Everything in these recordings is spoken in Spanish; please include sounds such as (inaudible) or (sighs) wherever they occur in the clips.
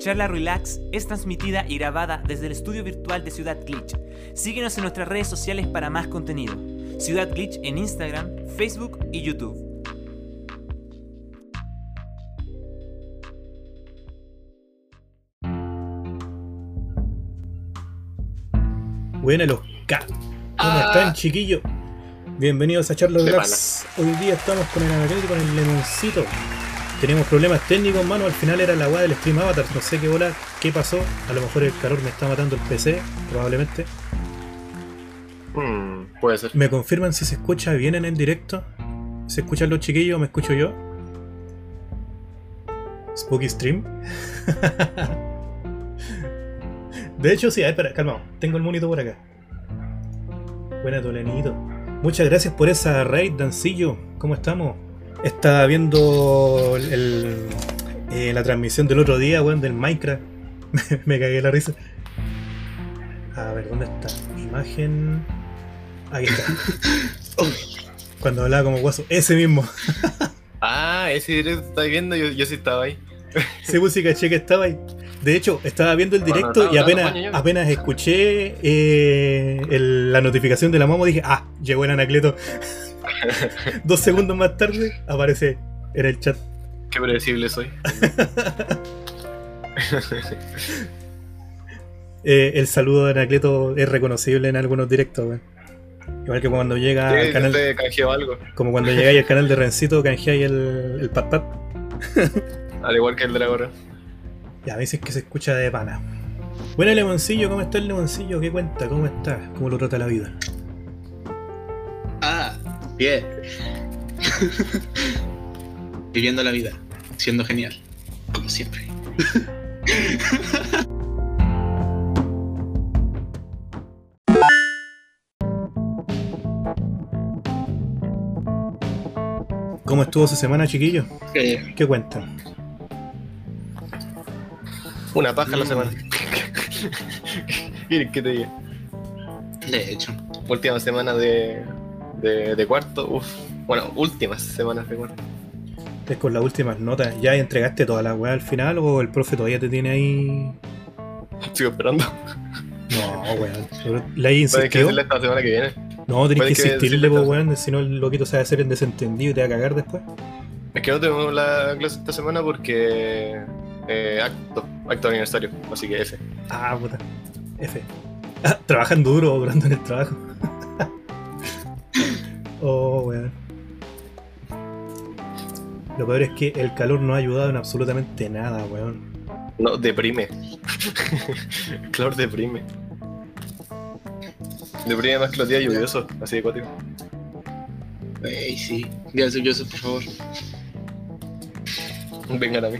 Charla Relax es transmitida y grabada desde el estudio virtual de Ciudad Glitch. Síguenos en nuestras redes sociales para más contenido. Ciudad Glitch en Instagram, Facebook y YouTube. Buena los K. ¿Cómo Ah. están, chiquillos? Bienvenidos a Charlos De Relax. Hoy día estamos con el Anacleto y con el Lemoncito. Tenemos problemas técnicos, mano. Al final era la weá del Stream Avatar. No sé qué bola, qué pasó. A lo mejor el calor me está matando el PC, probablemente. Hmm, puede ser. ¿Me confirman si se escucha bien en el directo? ¿Se escuchan los chiquillos o me escucho yo? Spooky Stream. (laughs) De hecho, sí, a ver, espera, calma. Tengo el monito por acá. Buena Tolenito. Muchas gracias por esa raid, Dancillo. ¿Cómo estamos? Estaba viendo el- eh, la transmisión del otro día, weón, del Minecraft. (laughs) Me cagué la risa. A ver, ¿dónde está? Imagen. Ahí está. (laughs) Cuando hablaba como guaso. Ese mismo. (laughs) Ah, ese directo estáis viendo, yo, yo sí estaba ahí. Sí, pues sí, caché que estaba ahí. De hecho, estaba viendo el Bueno, directo no, y apenas, apenas escuché eh, el- la notificación de la momo, dije, ah, llegó el Anacleto. (laughs) Dos segundos más tarde aparece en el chat. Qué predecible soy. (laughs) Eh, el saludo de Anacleto es reconocible en algunos directos. Igual que cuando llega al Sí, canal, te canjeó algo. como cuando llegáis al canal de Rencito, canjeáis el, el pat pat. (laughs) Al igual que el Dragora. Ya, me dices que se escucha de pana. Bueno, Lemoncillo, ¿cómo está el Lemoncillo? ¿Qué cuenta? ¿Cómo está? ¿Cómo lo trata la vida? Ah, bien. Viviendo la vida, siendo genial, como siempre. ¿Cómo estuvo su semana, chiquillos? Eh, ¿Qué cuentan? Una paja a la Mm. semana. (laughs) ¿Qué qué te diga? de hecho, Última semana de, de, de cuarto. Uf. Bueno, últimas semanas de cuarto. Es con las últimas notas. ¿Ya entregaste toda la weá al final o el profe todavía te tiene ahí? Sigo esperando. No, weón. ¿Le hay insistido? esta semana que viene. No, tenés que que insistirle, pues, weón. Si no, el loquito se va a hacer el desentendido y te va a cagar después. Es que no tenemos la clase esta semana porque. Eh, acto, acto de aniversario. Así que F. Ah, puta. F. Ah, trabajando duro, durando en el trabajo. Oh, weón. Lo peor es que el calor no ha ayudado en absolutamente nada, weón. No, deprime. (laughs) Claro, deprime. Deprime más que los días lluviosos, así de cuático. Ey, sí. Días lluviosos, por favor. Vengan a mí.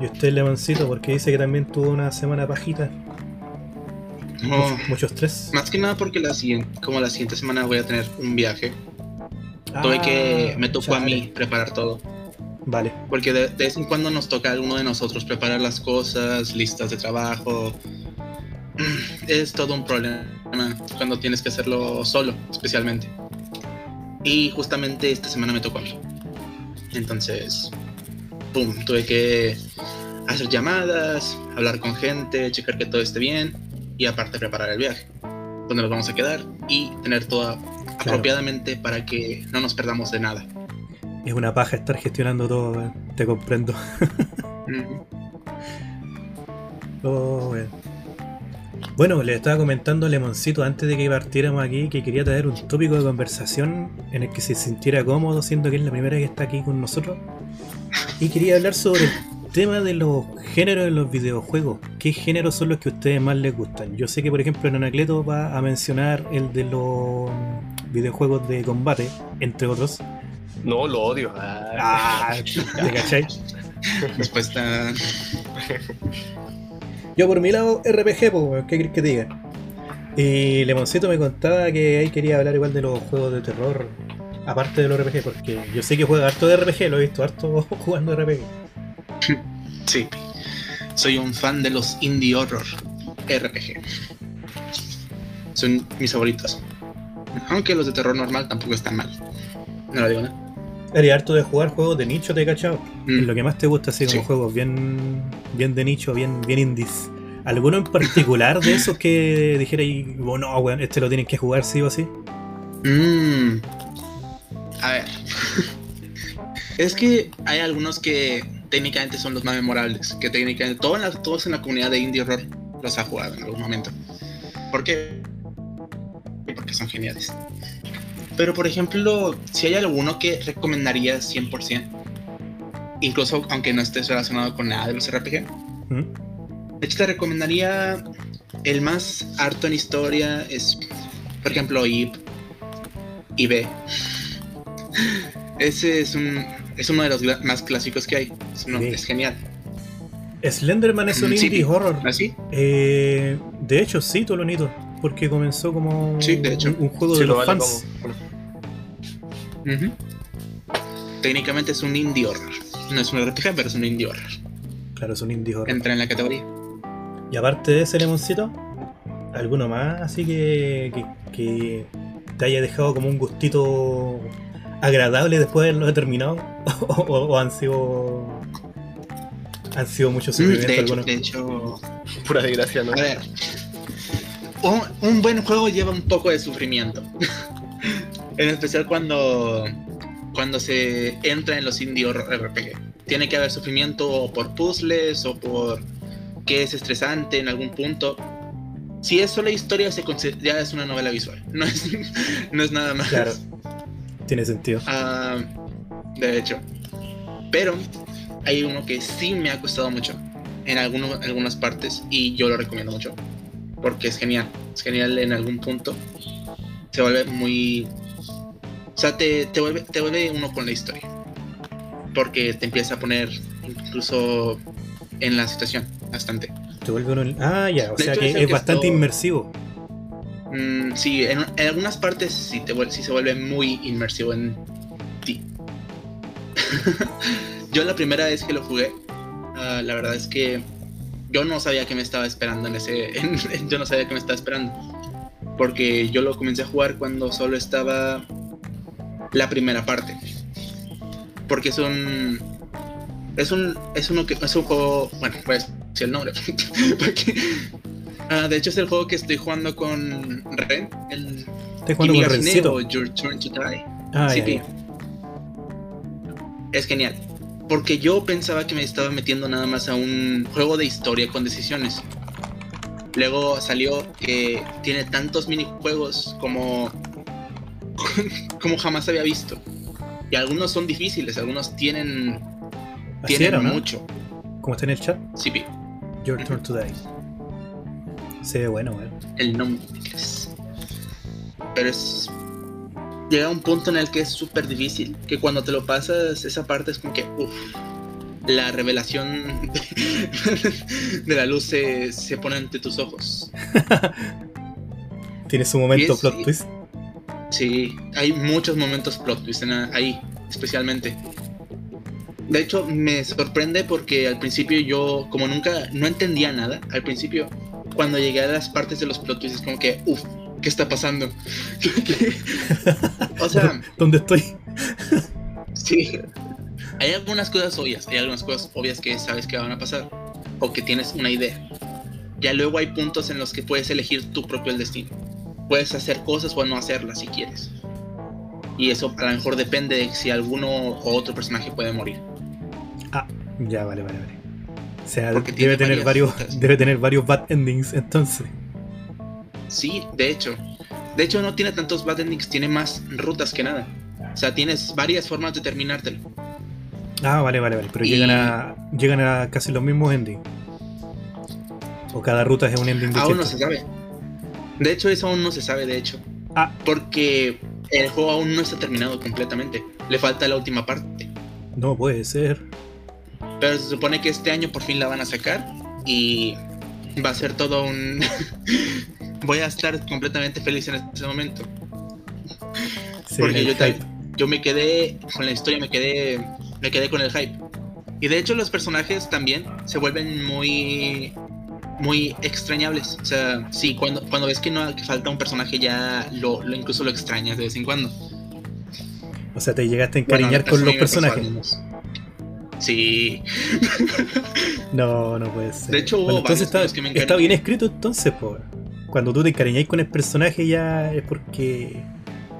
Y usted, Lemoncito, porque dice que también tuvo una semana pajita. No, Mucho, estrés. más que nada porque la siguiente, como la siguiente semana voy a tener un viaje. Tuve Ah, que, me tocó a mí preparar todo. Vale. Porque de, de vez en cuando nos toca a uno de nosotros preparar las cosas, listas de trabajo. (clears throat) Es todo un problema cuando tienes que hacerlo solo, especialmente. Y justamente esta semana me tocó a mí. Entonces, pum, tuve que hacer llamadas, hablar con gente, checar que todo esté bien y aparte preparar el viaje, donde nos vamos a quedar y tener todo apropiadamente para que no nos perdamos de nada. Es una paja estar gestionando todo, weón. Te comprendo. Ujú. (laughs) Oh. Bueno, le estaba comentando a Lemoncito antes de que partiéramos aquí que quería traer un tópico de conversación en el que se sintiera cómodo, siendo que es la primera que está aquí con nosotros. Y quería hablar sobre tema de los géneros de los videojuegos. ¿Qué géneros son los que a ustedes más les gustan? Yo sé que, por ejemplo, en Anacleto va a mencionar el de los videojuegos de combate, entre otros. No, lo odio. Ah, Ah, (laughs) ¿te cachai? Respuesta. Yo por mi lado, RPG, ¿qué querés que te diga? Y Lemoncito me contaba que ahí quería hablar igual de los juegos de terror, aparte de los RPG, porque yo sé que juega harto de RPG, lo he visto harto (laughs) jugando RPG. (laughs) Sí. Soy un fan de los indie horror RPG. Son mis favoritos. Aunque los de terror normal tampoco están mal. No lo digo, ¿no? Eres harto de jugar juegos de nicho, te he cachado. Mm. Lo que más te gusta, así como Sí. juegos bien, bien de nicho, bien, bien indies. ¿Alguno en particular de esos que dijera y oh, no, weón, este lo tienen que jugar sí o sí? Mm. A ver. (laughs) es que hay algunos que técnicamente son los más memorables. Que técnicamente todos en la, todos en la comunidad de indie horror los ha jugado en algún momento. ¿Por qué? Porque son geniales. Pero por ejemplo, si hay alguno que recomendaría 100%, incluso aunque no estés relacionado con nada de los RPG, ¿Mm? de hecho te recomendaría el más harto en historia es, por ejemplo, IP, IB. (laughs) Ese es un es uno de los más clásicos que hay. Es, uno- Sí. es genial. Slenderman es un Sí. indie horror. ¿Así? Eh, de hecho, sí, Tolonito. Porque comenzó como Sí, de hecho. un, un juego Sí, de lo los vale fans. como- Ujú. Técnicamente es un indie horror. No es un RPG, pero es un indie horror. Claro, es un indie horror. Entra en la categoría. Y aparte de ese lemoncito, ¿alguno más así que, que, que te haya dejado como un gustito agradable después de haberlo terminado? o, (laughs) o- o han sido. Han sido muchos Mm, sufrimientos De hecho, algunos. de hecho, Pura desgracia, ¿no? A ver. Un, un buen juego lleva un poco de sufrimiento. (laughs) en especial cuando. Cuando se entra en los indie horror RPG. Tiene que haber sufrimiento o por puzzles o por que es estresante en algún punto. Si es solo historia, se ya es una novela visual. (laughs) No es, no es nada más. Claro, tiene sentido. Ah, de hecho. Pero hay uno que sí me ha costado mucho en alguno- algunas partes y yo lo recomiendo mucho. Porque es genial. Es genial en algún punto. Se vuelve muy... O sea, te, te vuelve, te vuelve uno con la historia. Porque te empieza a poner incluso en la situación bastante. Te vuelve uno. Ah, ya, o De sea hecho, que es que bastante esto- inmersivo. Mm, sí, en, algunas partes sí, te sí se vuelve muy inmersivo en ti. (laughs) yo la primera vez que lo jugué, ah, la verdad es que yo no sabía que me estaba esperando en ese... (laughs) yo no sabía que me estaba esperando. Porque yo lo comencé a jugar cuando solo estaba la primera parte. Porque es un... Es un, es uno que es un juego, bueno, pues el nombre. (laughs) Porque, ah, de hecho es el juego que estoy jugando con Ren, el Estás jugando con Rencito. Your Turn to Die. Ah, Sí, ya, que- ya. Es genial. Porque yo pensaba que me estaba metiendo nada más a un juego de historia con decisiones. Luego salió que tiene tantos minijuegos como, (laughs) como jamás había visto. Y algunos son difíciles, algunos tienen, Así tienen era, ¿no? mucho. Como está en el chat, Sí, Your Turn to Die. Se ve bueno, weón. el nombre inglés. Pero es. Llega a un punto en el que es súper difícil. Que cuando te lo pasas, esa parte es como que. Uff. La revelación (laughs) de la luz se, se pone ante tus ojos. (laughs) Tiene su momento es- plot twist. Sí, hay muchos momentos plot twist en ahí, especialmente. De hecho, me sorprende porque al principio yo, como nunca, no entendía nada. Al principio, cuando llegué a las partes de los plot twists, es como que, uff, ¿qué está pasando? (laughs) o sea, ¿Dónde estoy? sí. Hay algunas cosas obvias, hay algunas cosas obvias que sabes que van a pasar o que tienes una idea. Ya luego hay puntos en los que puedes elegir tu propio destino. Puedes hacer cosas o no hacerlas si quieres. Y eso a lo mejor depende de si alguno o otro personaje puede morir. Ah, ya, vale, vale, vale. O sea, debe tiene tener varios, debe tener varios bad endings, entonces. Sí, de hecho. De hecho no tiene tantos bad endings, tiene más rutas que nada. O sea, tienes varias formas de terminártelo. Ah, vale, vale, vale. Pero Y- llegan a. llegan a casi los mismos endings. O cada ruta es un ending distinto. Aún no se sabe. De hecho, eso aún no se sabe, de hecho. Ah. Porque el juego aún no está terminado completamente. Le falta la última parte. No puede ser. Pero se supone que este año por fin la van a sacar. Y va a ser todo un... (laughs) Voy a estar completamente feliz en ese momento. Sí, Porque yo, me quedé con la historia, me quedé, me quedé con el hype. Y de hecho los personajes también se vuelven muy, muy extrañables. O sea, sí, cuando, cuando ves que no que falta un personaje ya lo, lo incluso lo extrañas de vez en cuando. O sea, te llegaste a encariñar con los personajes. Sí. No, no puede ser. De hecho, hubo Bueno, entonces está, que me está bien escrito entonces, po. Cuando tú te encariñáis con el personaje ya es porque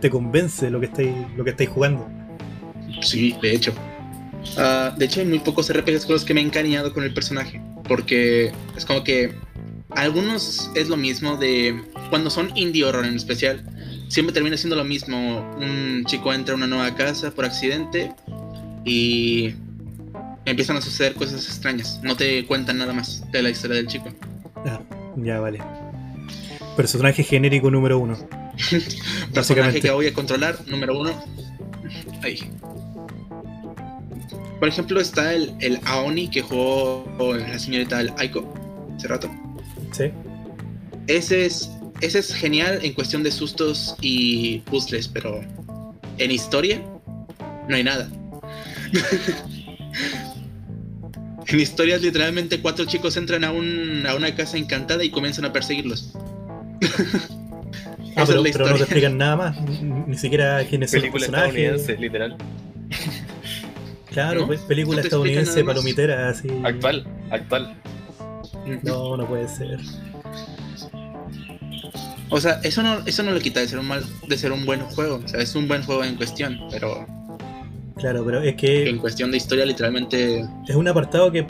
te convence lo que estáis, lo que estáis jugando. Sí, de hecho. Ah, de hecho, hay muy pocos RPGs con los que me he encariñado con el personaje. Porque es como que algunos es lo mismo de cuando son indie horror en especial. Siempre termina siendo lo mismo. Un chico entra a una nueva casa por accidente y empiezan a suceder cosas extrañas. No te cuentan nada más de la historia del chico. Ah, ya vale. Personaje genérico número uno. (laughs) Personaje que voy a controlar, número uno. Ahí. Por ejemplo, está el, el Aoni que jugó la señorita el Aiko hace rato. Sí. Ese es, ese es genial en cuestión de sustos y puzzles, pero en historia no hay nada. (laughs) en historia literalmente cuatro chicos entran a, un, a una casa encantada y comienzan a perseguirlos. Ah, pero, pero no te historia. explican nada más. Ni, siquiera quiénes son los Película personajes. estadounidense, literal. Claro, ¿No? pues, película No estadounidense palomitera, así. Actual, actual. No, no puede ser. O sea, eso no, eso no le quita de ser un mal, de ser un buen juego. O sea, es un buen juego en cuestión, pero Claro, pero es en que cuestión de historia literalmente es un apartado que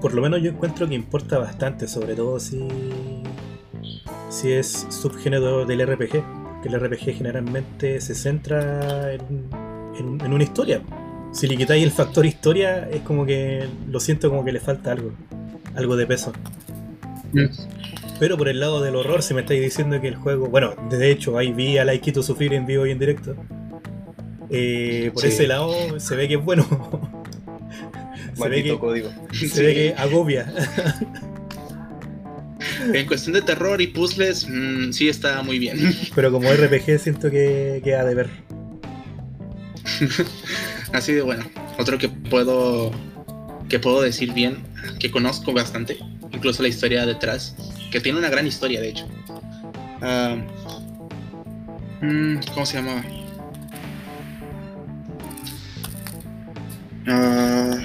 por lo menos yo encuentro que importa bastante, sobre todo si, si es subgénero del RPG. Que el RPG generalmente se centra en, en- en una historia. Si le quitáis el factor historia, es como que lo siento como que le falta algo. Algo de peso. Pero por el lado del horror, si me estáis diciendo que el juego. Bueno, de hecho, ahí vi a Laikito sufrir en vivo y en directo. Eh, por Sí. ese lado se ve que es bueno. se, ve Maldito que, código. se ve que agobia. en cuestión de terror y puzzles, mm, sí está muy bien. Pero como RPG siento que queda de ver. Así de bueno. Otro que puedo que puedo decir bien, que conozco bastante, incluso la historia detrás, que tiene una gran historia de hecho. Mm, ¿Cómo se llamaba? Ah,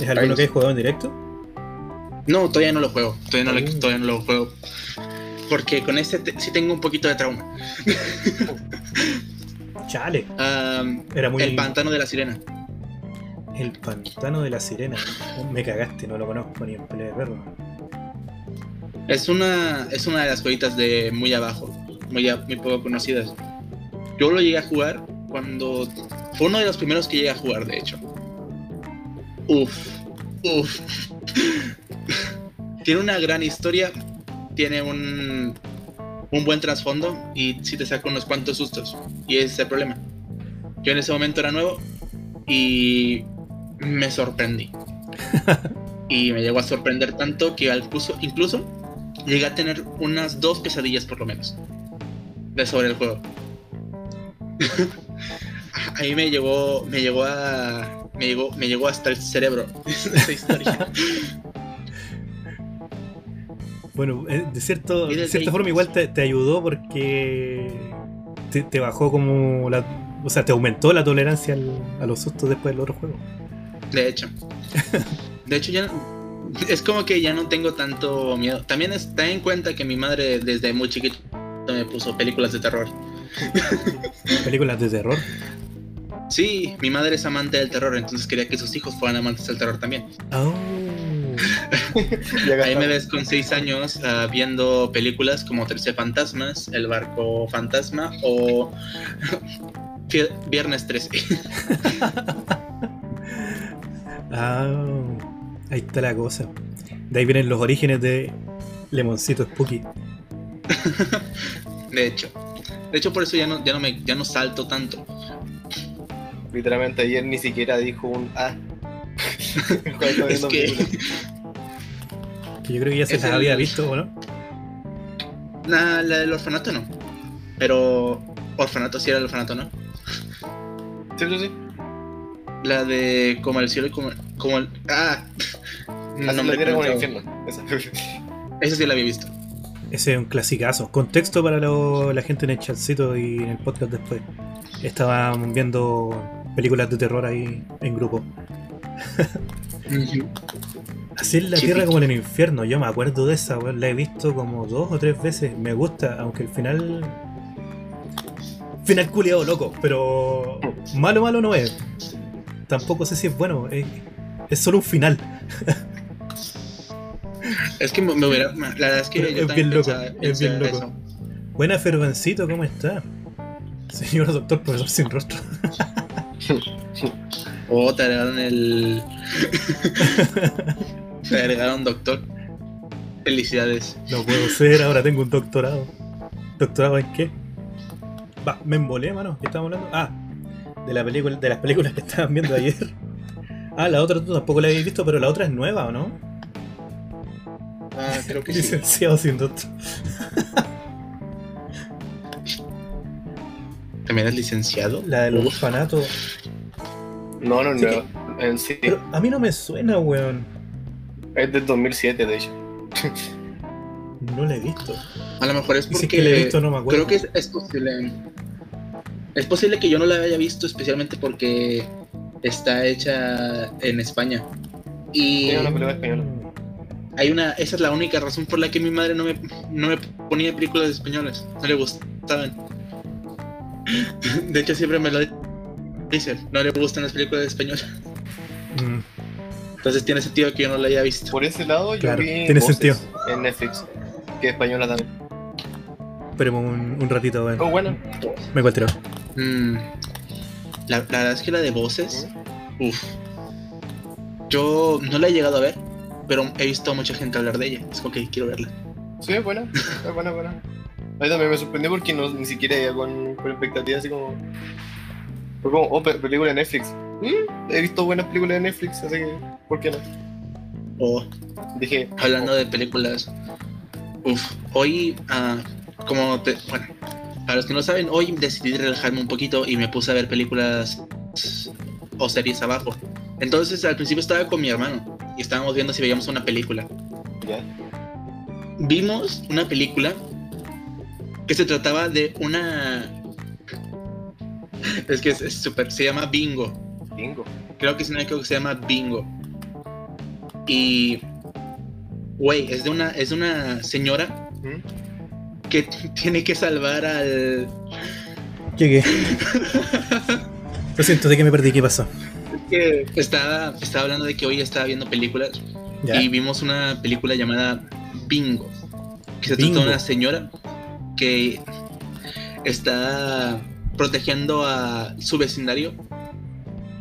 ¿Es alguno que hay jugado en directo? no, todavía no lo juego. Todavía no, lo- todavía no lo juego. Porque con este te- sí tengo un poquito de trauma. (laughs) Chale. Era muy. El pantano de la sirena. El pantano de la sirena. Me cagaste, no lo conozco ni en pelea de perro. Es una, es una de las joyitas de muy abajo, muy, muy poco conocidas. Yo lo llegué a jugar cuando... Fue uno de los primeros que llegué a jugar, de hecho. Uf, uf. (laughs) tiene una gran historia, tiene un, un buen trasfondo y sí te saca unos cuantos sustos. Y ese es el problema. Yo en ese momento era nuevo y me sorprendí. (laughs) y me llegó a sorprender tanto que al incluso, incluso llegué a tener unas dos pesadillas por lo menos de sobre el juego. (laughs) Ahí me llegó, me llegó a, me llegó, me llegó hasta el cerebro (laughs) esa historia. Bueno, eh, de, cierto, de cierta forma igual te, te ayudó porque te, te bajó como la... O sea, te aumentó la tolerancia al- a los sustos después del otro juego. De hecho, de hecho ya es como que ya no tengo tanto miedo. También está en cuenta que mi madre desde muy chiquito me puso películas de terror. Películas de terror. Sí, mi madre es amante del terror, entonces quería que sus hijos fueran amantes del terror también. Oh. (laughs) Ahí me ves con 6 años ah, viendo películas como Trece Fantasmas, El Barco Fantasma o (laughs) Viernes 13. (laughs) Ah, ahí está la cosa. De ahí vienen los orígenes de Lemoncito Spooky. De hecho. De hecho por eso ya no, ya no me ya no salto tanto. Literalmente ayer ni siquiera dijo un A. Cuando estaba Es que. (laughs) Que yo creo que ya se las el- había visto, ¿o no? la, la del orfanato no. Pero orfanato sí era el orfanato, ¿no? Sí, sí, sí. La de como el cielo y como, como el ah la nombre tierra como el infierno. Esa. (laughs) Ese sí la había visto. Ese es un clasicazo. Contexto para lo- la gente en el chatcito y en el podcast después. Estaban viendo películas de terror ahí en grupo. Así es la tierra como en el infierno. Yo me acuerdo de esa, weón. La he visto como dos o tres veces. Me gusta, aunque el final. Final culiado loco, pero. Malo, malo no es. Tampoco sé si es bueno. Es, es solo un final. Es que me, me hubiera. La verdad es que Pero yo es bien loco, pensaba- es bien loco. eso. Buena, Fervancito, ¿cómo está? (laughs) Señor doctor, profesor sin rostro. (laughs) Oh, te agregaron el. (laughs) te agregaron doctor. Felicidades. No puedo ser, ahora tengo un doctorado. ¿Doctorado en qué? Va, me embolé, mano. ¿Qué estamos hablando? Ah, de, la película, de las películas que estaban viendo ayer. Ah, la otra tú tampoco la habéis visto, pero la otra es nueva, ¿o no? Ah, creo que sí. Licenciado sin doctor. ¿También es licenciado? La del Uf. orfanato. No, no, Sí, no. En sí. Pero a mí no me suena, weón. Es del 2007, de hecho. No la he visto. A lo mejor es porque. es que la he visto, no me acuerdo. Creo que es, es posible. Es posible que yo no la haya visto, especialmente porque está hecha en España. Y una película española. hay una. Esa es la única razón por la que mi madre no me, no me ponía películas españolas. No le gustaban. (laughs) De hecho, siempre me lo dice. No le gustan las películas españolas. Mm, Entonces tiene sentido que yo no la haya visto. Por ese lado, yo Claro, vi tiene Voces sentido. en Netflix. Que es española también. esperemos un, un ratito, weón. Oh, bueno. Me encuentro. Mm, la, la verdad es que la de voces, uff. Yo no la he llegado a ver, pero he visto a mucha gente hablar de ella. Es como que quiero verla. Sí, es buena. Es buena, buena. A mí también me sorprendió porque no, ni siquiera iba con, con expectativas así como. Fue como, oh, pe- película de Netflix. Mm, he visto buenas películas de Netflix, así que, ¿por qué no? O Dije, hablando de películas, uff. Hoy, ah, como te. Bueno, para los que no saben, hoy decidí relajarme un poquito y me puse a ver películas o series abajo. Entonces al principio estaba con mi hermano y estábamos viendo si veíamos una película. ya. vimos una película que se trataba de una. Es que es es súper. Se llama Bingo. Bingo. Creo que no me equivoco se llama Bingo. Y. Güey, es de una, es de una señora ¿Mm? que tiene que salvar al. ¿Qué qué? Lo siento, de que me perdí. ¿Qué pasó? que estaba, estaba hablando de que hoy estaba viendo películas Ya. y vimos una película llamada Bingo, que se Bingo. trata de una señora que está protegiendo a su vecindario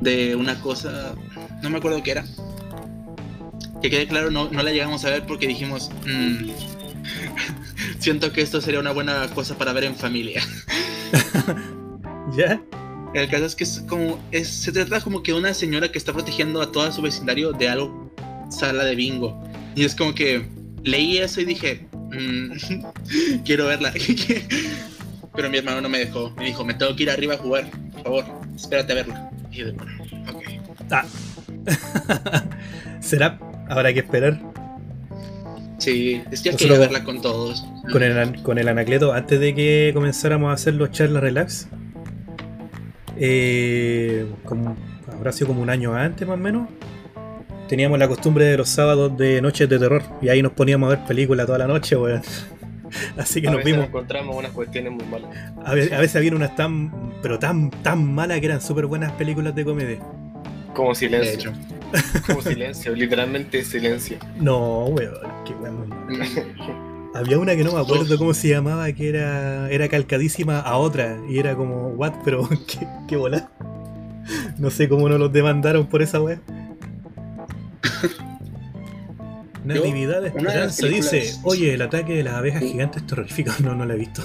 de una cosa, no me acuerdo qué era. Que quede claro, no, no la llegamos a ver porque dijimos, "Mm, (laughs) siento que esto sería una buena cosa para ver en familia. (laughs) ¿Ya? El caso es que es como, es, se trata como que una señora que está protegiendo a todo su vecindario de algo, sala de bingo. Y es como que leí eso y dije, "Mm, (laughs) quiero verla. (laughs) Pero mi hermano no me dejó. Me dijo, me tengo que ir arriba a jugar, por favor, espérate a verla. Y yo, bueno, ok. Ah. (laughs) ¿Será? Habrá que esperar. Sí, es que quería verla con todos. Con el, con el anacleto, antes de que comenzáramos a hacer los charlas relax, eh, como, habrá sido como un año antes más o menos, teníamos la costumbre de los sábados de noches de terror y ahí nos poníamos a ver películas toda la noche, weón. (laughs) Así que a nos veces vimos. encontramos unas cuestiones muy malas. A ve- a veces había unas tan, pero tan, tan malas que eran súper buenas películas de comedia. Como silencio. Como silencio, literalmente silencio. No, weón, qué weón. (laughs) Había una que no me acuerdo cómo se llamaba, que era, era calcadísima a otra. Y era como, what, pero (laughs) qué, qué bola. No sé cómo no los demandaron por esa wea. (laughs) Natividad de Esperanza dice, oye, el ataque de las abejas gigantes es terrorífico. (laughs) No, no la he visto.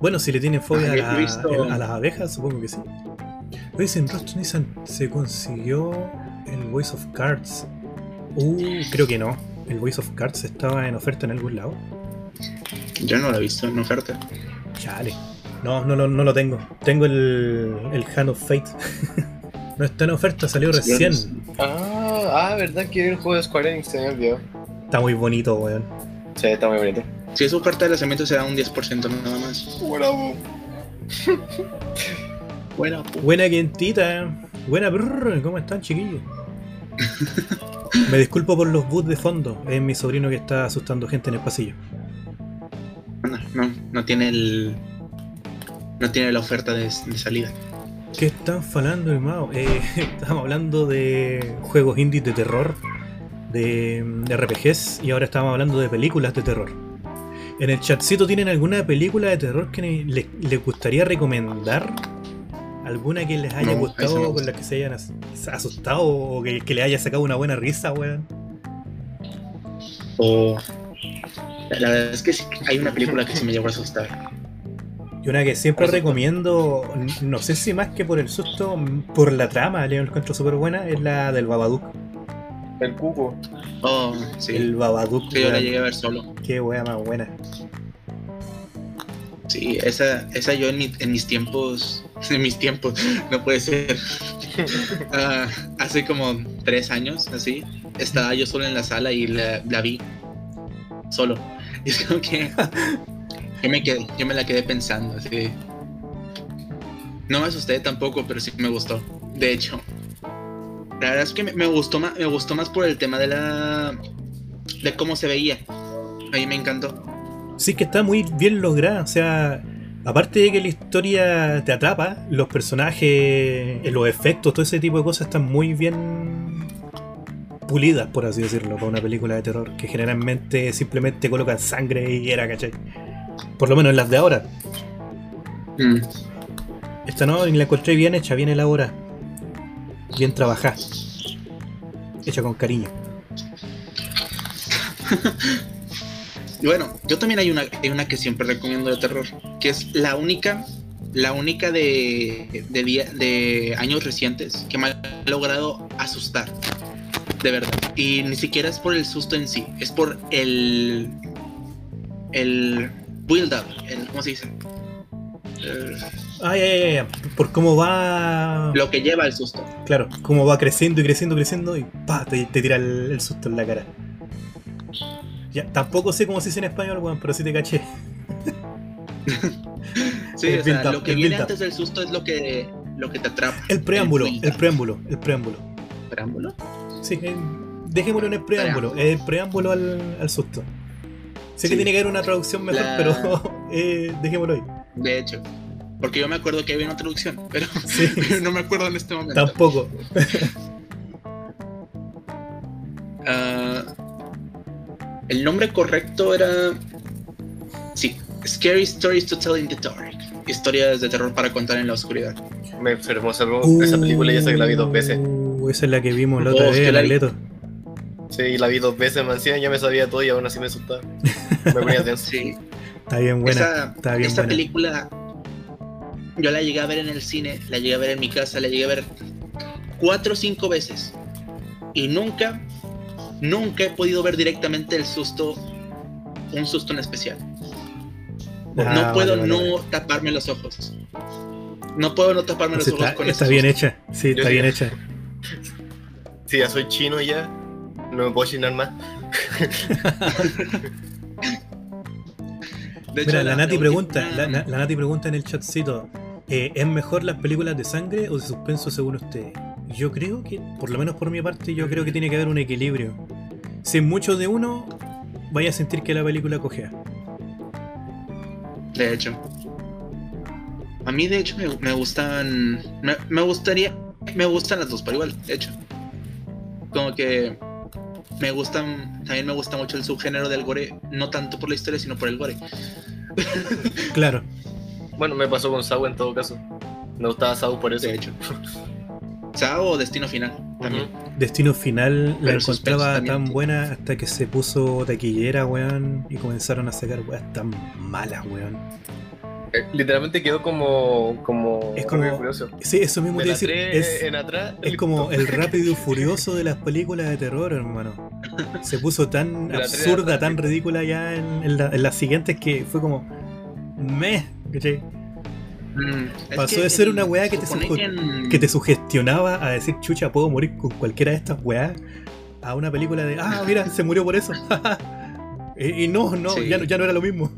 Bueno, si le tienen fobia Ah, a, visto- las abejas, supongo que sí. Oye, en Rostro Nissan se consiguió el Voice of Cards. Uh, creo que no. El Voice of Cards estaba en oferta en algún lado. Yo no la he visto en oferta. Chale. No, no, lo- no lo tengo. Tengo el, el Hand of Fate. (laughs) no está en oferta, salió recién. Ah, ah, verdad que el juego de Square Enix se me olvidó. Está muy bonito, weón. Sí, está muy bonito. Si es oferta de lanzamiento, será un 10% nada más. Bravo. Bueno, pu- Buena quintita. (laughs) Buena brr, ¿cómo están chiquillos? (laughs) Me disculpo por los boots de fondo. Es mi sobrino que está asustando gente en el pasillo. no, no, no tiene el. No tiene la oferta de, de salida. ¿Qué están falando, hermano? Eh, (laughs) estamos hablando de juegos indies de terror, de, de RPGs, y ahora estamos hablando de películas de terror. En el chatcito tienen alguna película de terror que les, les gustaría recomendar. ¿Alguna que les haya No, gustado, con la que se hayan as- asustado o que, que le haya sacado una buena risa, weón? O. La verdad es que sí, hay una película que se me llegó a asustar. Y una que siempre recomiendo, no sé si más que por el susto, por la trama, le encuentro súper buena, es la del Babadook. El cuco. Oh, sí. El Babadook, Sí, yo la llegué a ver solo. qué wea más buena. Sí, esa, esa yo en, mi- en mis tiempos. (laughs) En mis tiempos, (laughs) no puede ser. (laughs) Ah, hace como tres años, así. Estaba yo solo en la sala y la, la vi. Solo. Y es como que. Yo me, quedé, yo me la quedé pensando, así. No me asusté tampoco, pero sí me gustó. De hecho. La verdad es que me, me gustó más, me gustó más por el tema de la. de cómo se veía. A mí me encantó. Sí, que está muy bien lograda. O sea, aparte de que la historia te atrapa, los personajes, eh, los efectos, todo ese tipo de cosas están muy bien pulidas, por así decirlo, para una película de terror. Que generalmente simplemente colocan sangre y era, ¿cachai? Por lo menos en las de ahora. Mm. Esta no, la encontré bien hecha, bien elaborada. Bien trabajada. Hecha con cariño. (laughs) Y bueno, yo también hay una, hay una que siempre recomiendo de terror, que es la única, la única de, de, de años recientes que me ha logrado asustar. De verdad. Y ni siquiera es por el susto en sí, es por el. el build up, el, ¿cómo se dice? Eh, Ay, ay, ay, ay, por cómo va. lo que lleva al susto. Claro, cómo va creciendo y creciendo, creciendo y pa, te, te tira el, el susto en la cara. Ya, tampoco sé cómo se dice en español, weón, pero sí te caché. (laughs) Sí, El o sea, lo que el viene antes del susto es lo que, lo que te atrapa. El preámbulo, el preámbulo, el preámbulo. ¿Preámbulo? Sí, eh, dejémoslo en el preámbulo, el preámbulo al, al susto. Sé que tiene que haber una traducción mejor, La- pero (laughs) eh, dejémoslo ahí. De hecho. Porque yo me acuerdo que había una traducción, pero (laughs) Sí, no me acuerdo en este momento. tampoco. (laughs) Ah, el nombre correcto era. Sí, Scary Stories to Tell in the Dark. Historias de terror para contar en la oscuridad. Me enfermó esa, esa película y esa que la vi dos veces. Uh, esa es la que vimos la otra Oh, es vez que Sí, la vi dos veces, man. Sí, ya me sabía todo y aún así me asustaba. Me ponía (laughs) tenso. Sí, Está bien buena. esa, está bien esta buena. película yo la llegué a ver en el cine, la llegué a ver en mi casa, la llegué a ver cuatro o cinco veces. Y nunca, nunca he podido ver directamente el susto, un susto en especial. Ah, no puedo vale, vale, no vale. taparme los ojos. No puedo no taparme los ojos está, con está ese bien susto. hecha, sí, Yo está sí. bien hecha. Sí, ya soy chino ya. No me puedo chinar más. De hecho, Mira, la, Nati última- pregunta, la, la- la Nati pregunta en el chatcito, eh, ¿es mejor las películas de sangre o de suspenso según usted? Yo creo que, por lo menos por mi parte, yo creo que tiene que haber un equilibrio. Si mucho de uno, vaya a sentir que la película cojea. De hecho. A mí, de hecho, me, me gustan. Me, me gustaría. Me gustan las dos, pero igual, de hecho. Como que. Me gustan. También me gusta mucho el subgénero del gore. No tanto por la historia, sino por el gore. (laughs) Claro, Bueno, me pasó con Saw en todo caso. Me gustaba Saw por eso. De hecho. Sao o Destino Final. También. Destino Final la Pero encontraba también. tan buena hasta que se puso taquillera, weón, y comenzaron a sacar weas tan malas, weón. Eh, Literalmente quedó como. como Es como- Rápido Furioso. Sí, eso mismo De te iba la a decir. tres Es, en atrás. Es como el (laughs) rápido y furioso de las películas de terror, hermano. Se puso tan absurda, tan ridícula ya en, en la- en las siguientes que fue como. Meh, ¿cachai? Mm, Pasó de ser una weá que te en- Que te sugestionaba a decir, chucha, puedo morir con cualquiera de estas weas. A una película de, ah, mira, se murió por eso. (laughs) y, y no, no, Sí. ya, no- ya no era lo mismo.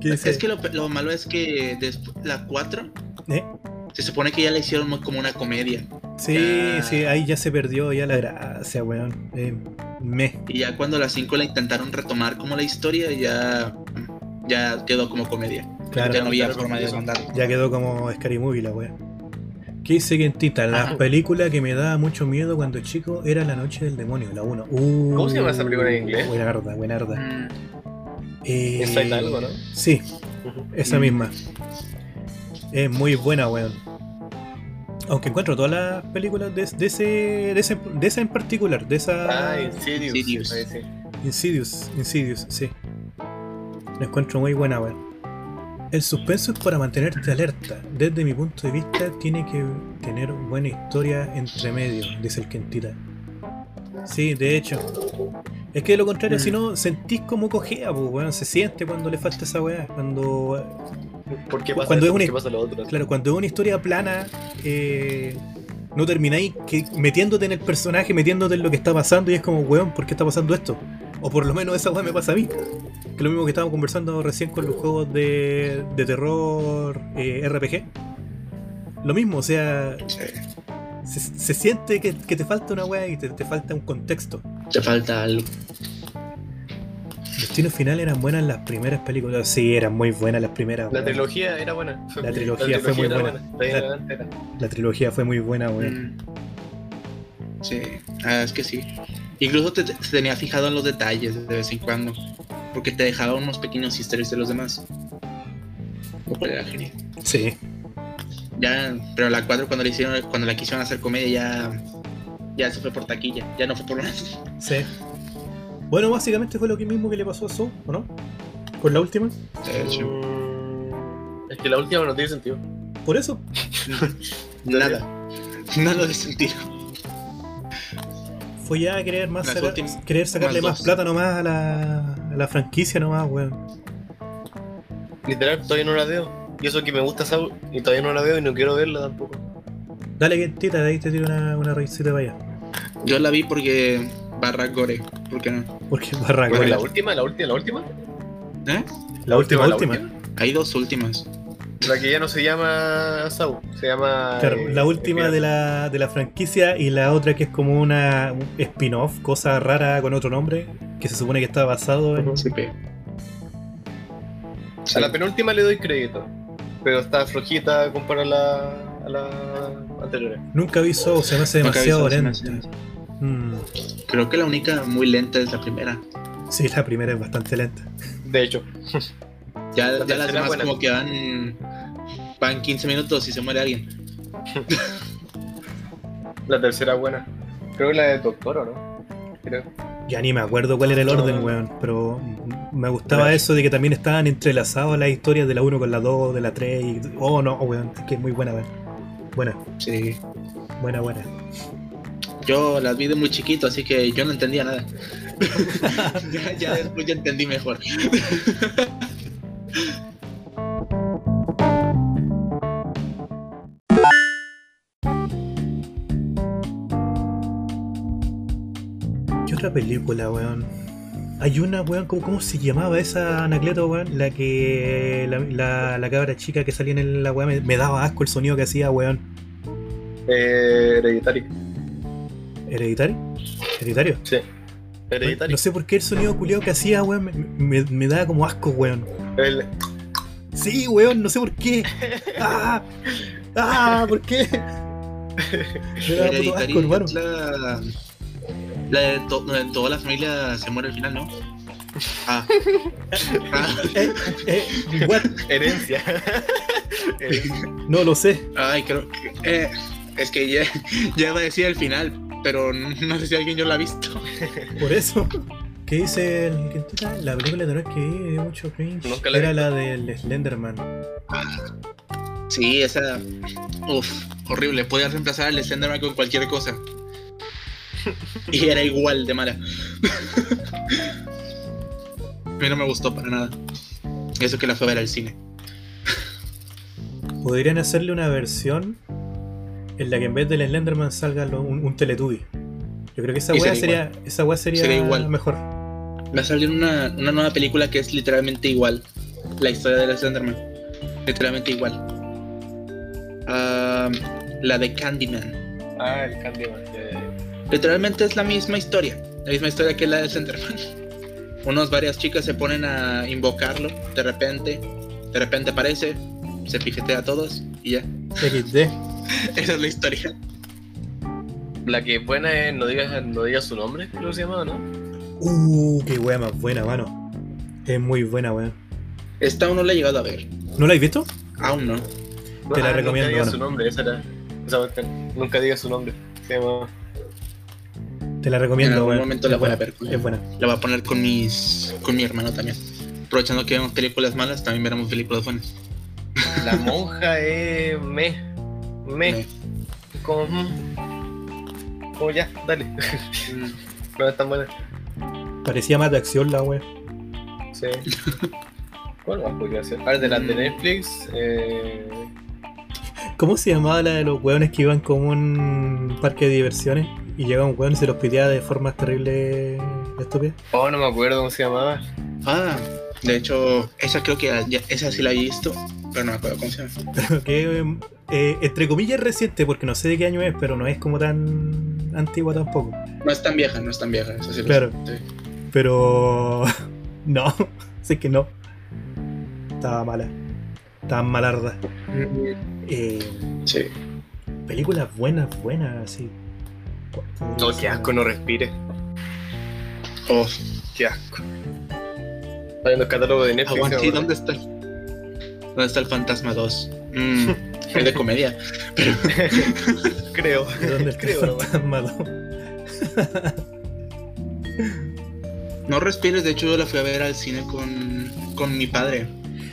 ¿Qué dice? Es que lo, lo malo es que después, la 4 ¿Eh? se supone que ya la hicieron muy como una comedia. Sí, Ya. sí, ahí ya se perdió ya la gracia, weón. Eh, me. Y ya cuando la 5 la intentaron retomar como la historia, ya, ya quedó como comedia. Claro. ya no había claro, forma de. Ya quedó como Scary Movie la wea. ¿Qué dice Quintita? La Ajá. película que me daba mucho miedo cuando chico era La Noche del Demonio, la 1. Uh, ¿Cómo se llama esa película en inglés? Buenarda, buenarda. Mm, Eh, Inside algo, ¿no? Sí, esa misma. Es muy buena, weón. Aunque encuentro todas las películas de, de ese, de, ese, de esa en particular, de esa Ah, Insidious. Insidious. Ahí sí. Insidious, Insidious, sí. La encuentro muy buena, weón. El suspenso es para mantenerte alerta. Desde mi punto de vista, tiene que tener buena historia entre medio, dice el Kentita. Sí, de hecho. Es que de lo contrario, Mm. si no, sentís como cojea, pues, weón. Se siente cuando le falta esa weá. Cuando ¿Por qué pasa Cuando eso? es una- ¿Por qué pasa lo otro? Claro, cuando es una historia plana, eh, no termináis que metiéndote en el personaje, metiéndote en lo que está pasando y es como, weón, ¿por qué está pasando esto? O por lo menos esa weá me pasa a mí. Que es lo mismo que estábamos conversando recién con los juegos de, de terror eh, RPG. Lo mismo, o sea, sí. Se, se siente que, que te falta una weá y te, te falta un contexto. Te falta algo. Destino Final eran buenas las primeras películas. Sí, eran muy buenas las primeras. La trilogía era buena. La trilogía fue muy buena. La- trilogía fue muy buena, weón. Mm. Sí, ah, es que sí. Incluso te, te tenía fijado en los detalles de vez en cuando. Porque te dejaba unos pequeños historias de los demás. Lo cual era genial. Sí. Ya, pero la 4 cuando la hicieron, cuando la quisieron hacer comedia ya. Ya se fue por taquilla, ya no fue por más. Sí. Bueno, básicamente fue lo que mismo que le pasó a Saw, ¿o no? Con la última. De hecho, Es que la última no tiene sentido. Por eso. (laughs) nada. (laughs) Nada de sentido. Fue ya querer más Las sacar- últimas- querer sacarle más dos. plata nomás a la, a la franquicia nomás, weón. Literal, todavía no la veo. Y eso que me gusta Saul, y todavía no la veo y no quiero verla tampoco. Dale quentita, de ahí te tiro una, una raicita vaya. Yo la vi porque. Barra Gore. ¿Por qué no? Porque barra Bueno, gore. la última, la última, la última. ¿Eh? La última, la última. Hay dos últimas. La que ya no se llama Saul, se llama. Claro, eh, la última de la, de la franquicia y la otra que es como una un spin-off, cosa rara con otro nombre, que se supone que está basado en... Sí, pe. A la penúltima le doy crédito. Pero está flojita comparada a la, a la anterior. Nunca vi Saw, se me hace demasiado lenta. Mm, Creo que la única muy lenta es la primera. Sí, la primera es bastante lenta. De hecho, (laughs) Ya, La ya las demás buena. como que van, van 15 minutos y se muere alguien. (laughs) la tercera buena. Creo que la de Doctor, ¿o no? Creo. Ya ni me acuerdo cuál era el orden, weón, pero me gustaba eso de que también estaban entrelazadas las historias de la 1 con la 2, de la 3 y... Oh, no, weón, es que es muy buena, weón. Buena, Sí. buena, buena. Yo las vi de muy chiquito, así que yo no entendía nada. (laughs) (laughs) ya, ya después ya entendí mejor. (laughs) otra película, weón? Hay una, weón, ¿cómo, cómo se llamaba esa Anacleto, weón? La que... La, la, la cabra chica que salía en la weón, me, me daba asco el sonido que hacía, weón. Eh, Hereditary. ¿Hereditario? ¿Hereditario? Sí. Hereditary. No sé por qué el sonido culiado que hacía, weón, me, me, me daba como asco, weón. El- Sí, weón, no sé por qué. (laughs) ¡Ah! ¡Ah! ¿Por qué? (laughs) Me daba puto asco, hermano. la, la de to- toda la familia se muere al final, ¿no? Ah. Ah, (laughs) Eh, eh, what? Herencia. Herencia. No lo sé. Ay, creo que. eh, es que ya, ya iba a decir el final, pero no sé si alguien ya lo ha visto. Por eso. ¿Qué dice el? La película de terror que vi mucho cringe. La Era la del Slenderman. Sí, esa. Uf, horrible. Podía reemplazar al Slenderman con cualquier cosa. (laughs) Y era igual de mala. A mí no me gustó para nada. Eso que la fue a ver al cine. Podrían hacerle una versión en la que en vez del Slenderman salga lo- un, un Teletubby. Yo creo que esa weá sería sería, esa weá sería, Sería igual. mejor. Va a salir una, una nueva película que es literalmente igual. la historia de Slenderman. Literalmente igual. Ah, la de Candyman. Ah, el Candyman. ya. Literalmente es la misma historia. La misma historia que la de Slenderman. (laughs) Unos varias chicas se ponen a invocarlo de repente. De repente aparece, se pijetea a todos y ya. (laughs) Esa es la historia. La que es buena es no digas, no digas su nombre, creo que se llama, ¿no? Uh, qué wea más buena, mano. Es muy buena, weón. Esta aún no la he llegado a ver. ¿No la has visto? Aún no. Te la Ah, recomiendo, Nunca digas bueno. su nombre, esa era. Esa. Nunca digas su nombre. Se llama. Te la recomiendo, En algún momento la voy a ver. Es buena. La voy a poner con mis con mi hermano también. Aprovechando que vemos películas malas, también veremos películas buenas. (laughs) La monja es. Me. Me. Me. Como. mm. Como ya, dale. (laughs) no es tan buena. Parecía más de acción la wea. Sí. (laughs) ¿Cuál más podría ser? A ver, de las de Mm. Netflix. Eh... ¿Cómo se llamaba la de los weones que iban como un parque de diversiones? Y llegaba un weón y se los piteaba de formas terribles estúpidas. Oh, no me acuerdo cómo se llamaba. Ah, de hecho, esa creo que ya- esa sí la he visto, pero no me acuerdo cómo se llama. Pero (laughs) que, eh, entre comillas, reciente, porque no sé de qué año es, pero no es como tan antigua tampoco. No es tan vieja, no es tan vieja, eso sí Claro. sí. Pero. (laughs) No, (laughs) sé que no. Estaba mala. Estaba malarda. Eh, Sí. películas buenas, buenas, así. No, qué asco, no respire. Oh, Qué asco. Está viendo el catálogo de Netflix. aguante, ahora. ¿dónde está el, ¿dónde está el Fantasma 2? Mm, (laughs) es de comedia. (laughs) Creo. ¿De dónde está el Creo, nomás. fantasma, no? No respires, de hecho yo la fui a ver al cine con, con mi padre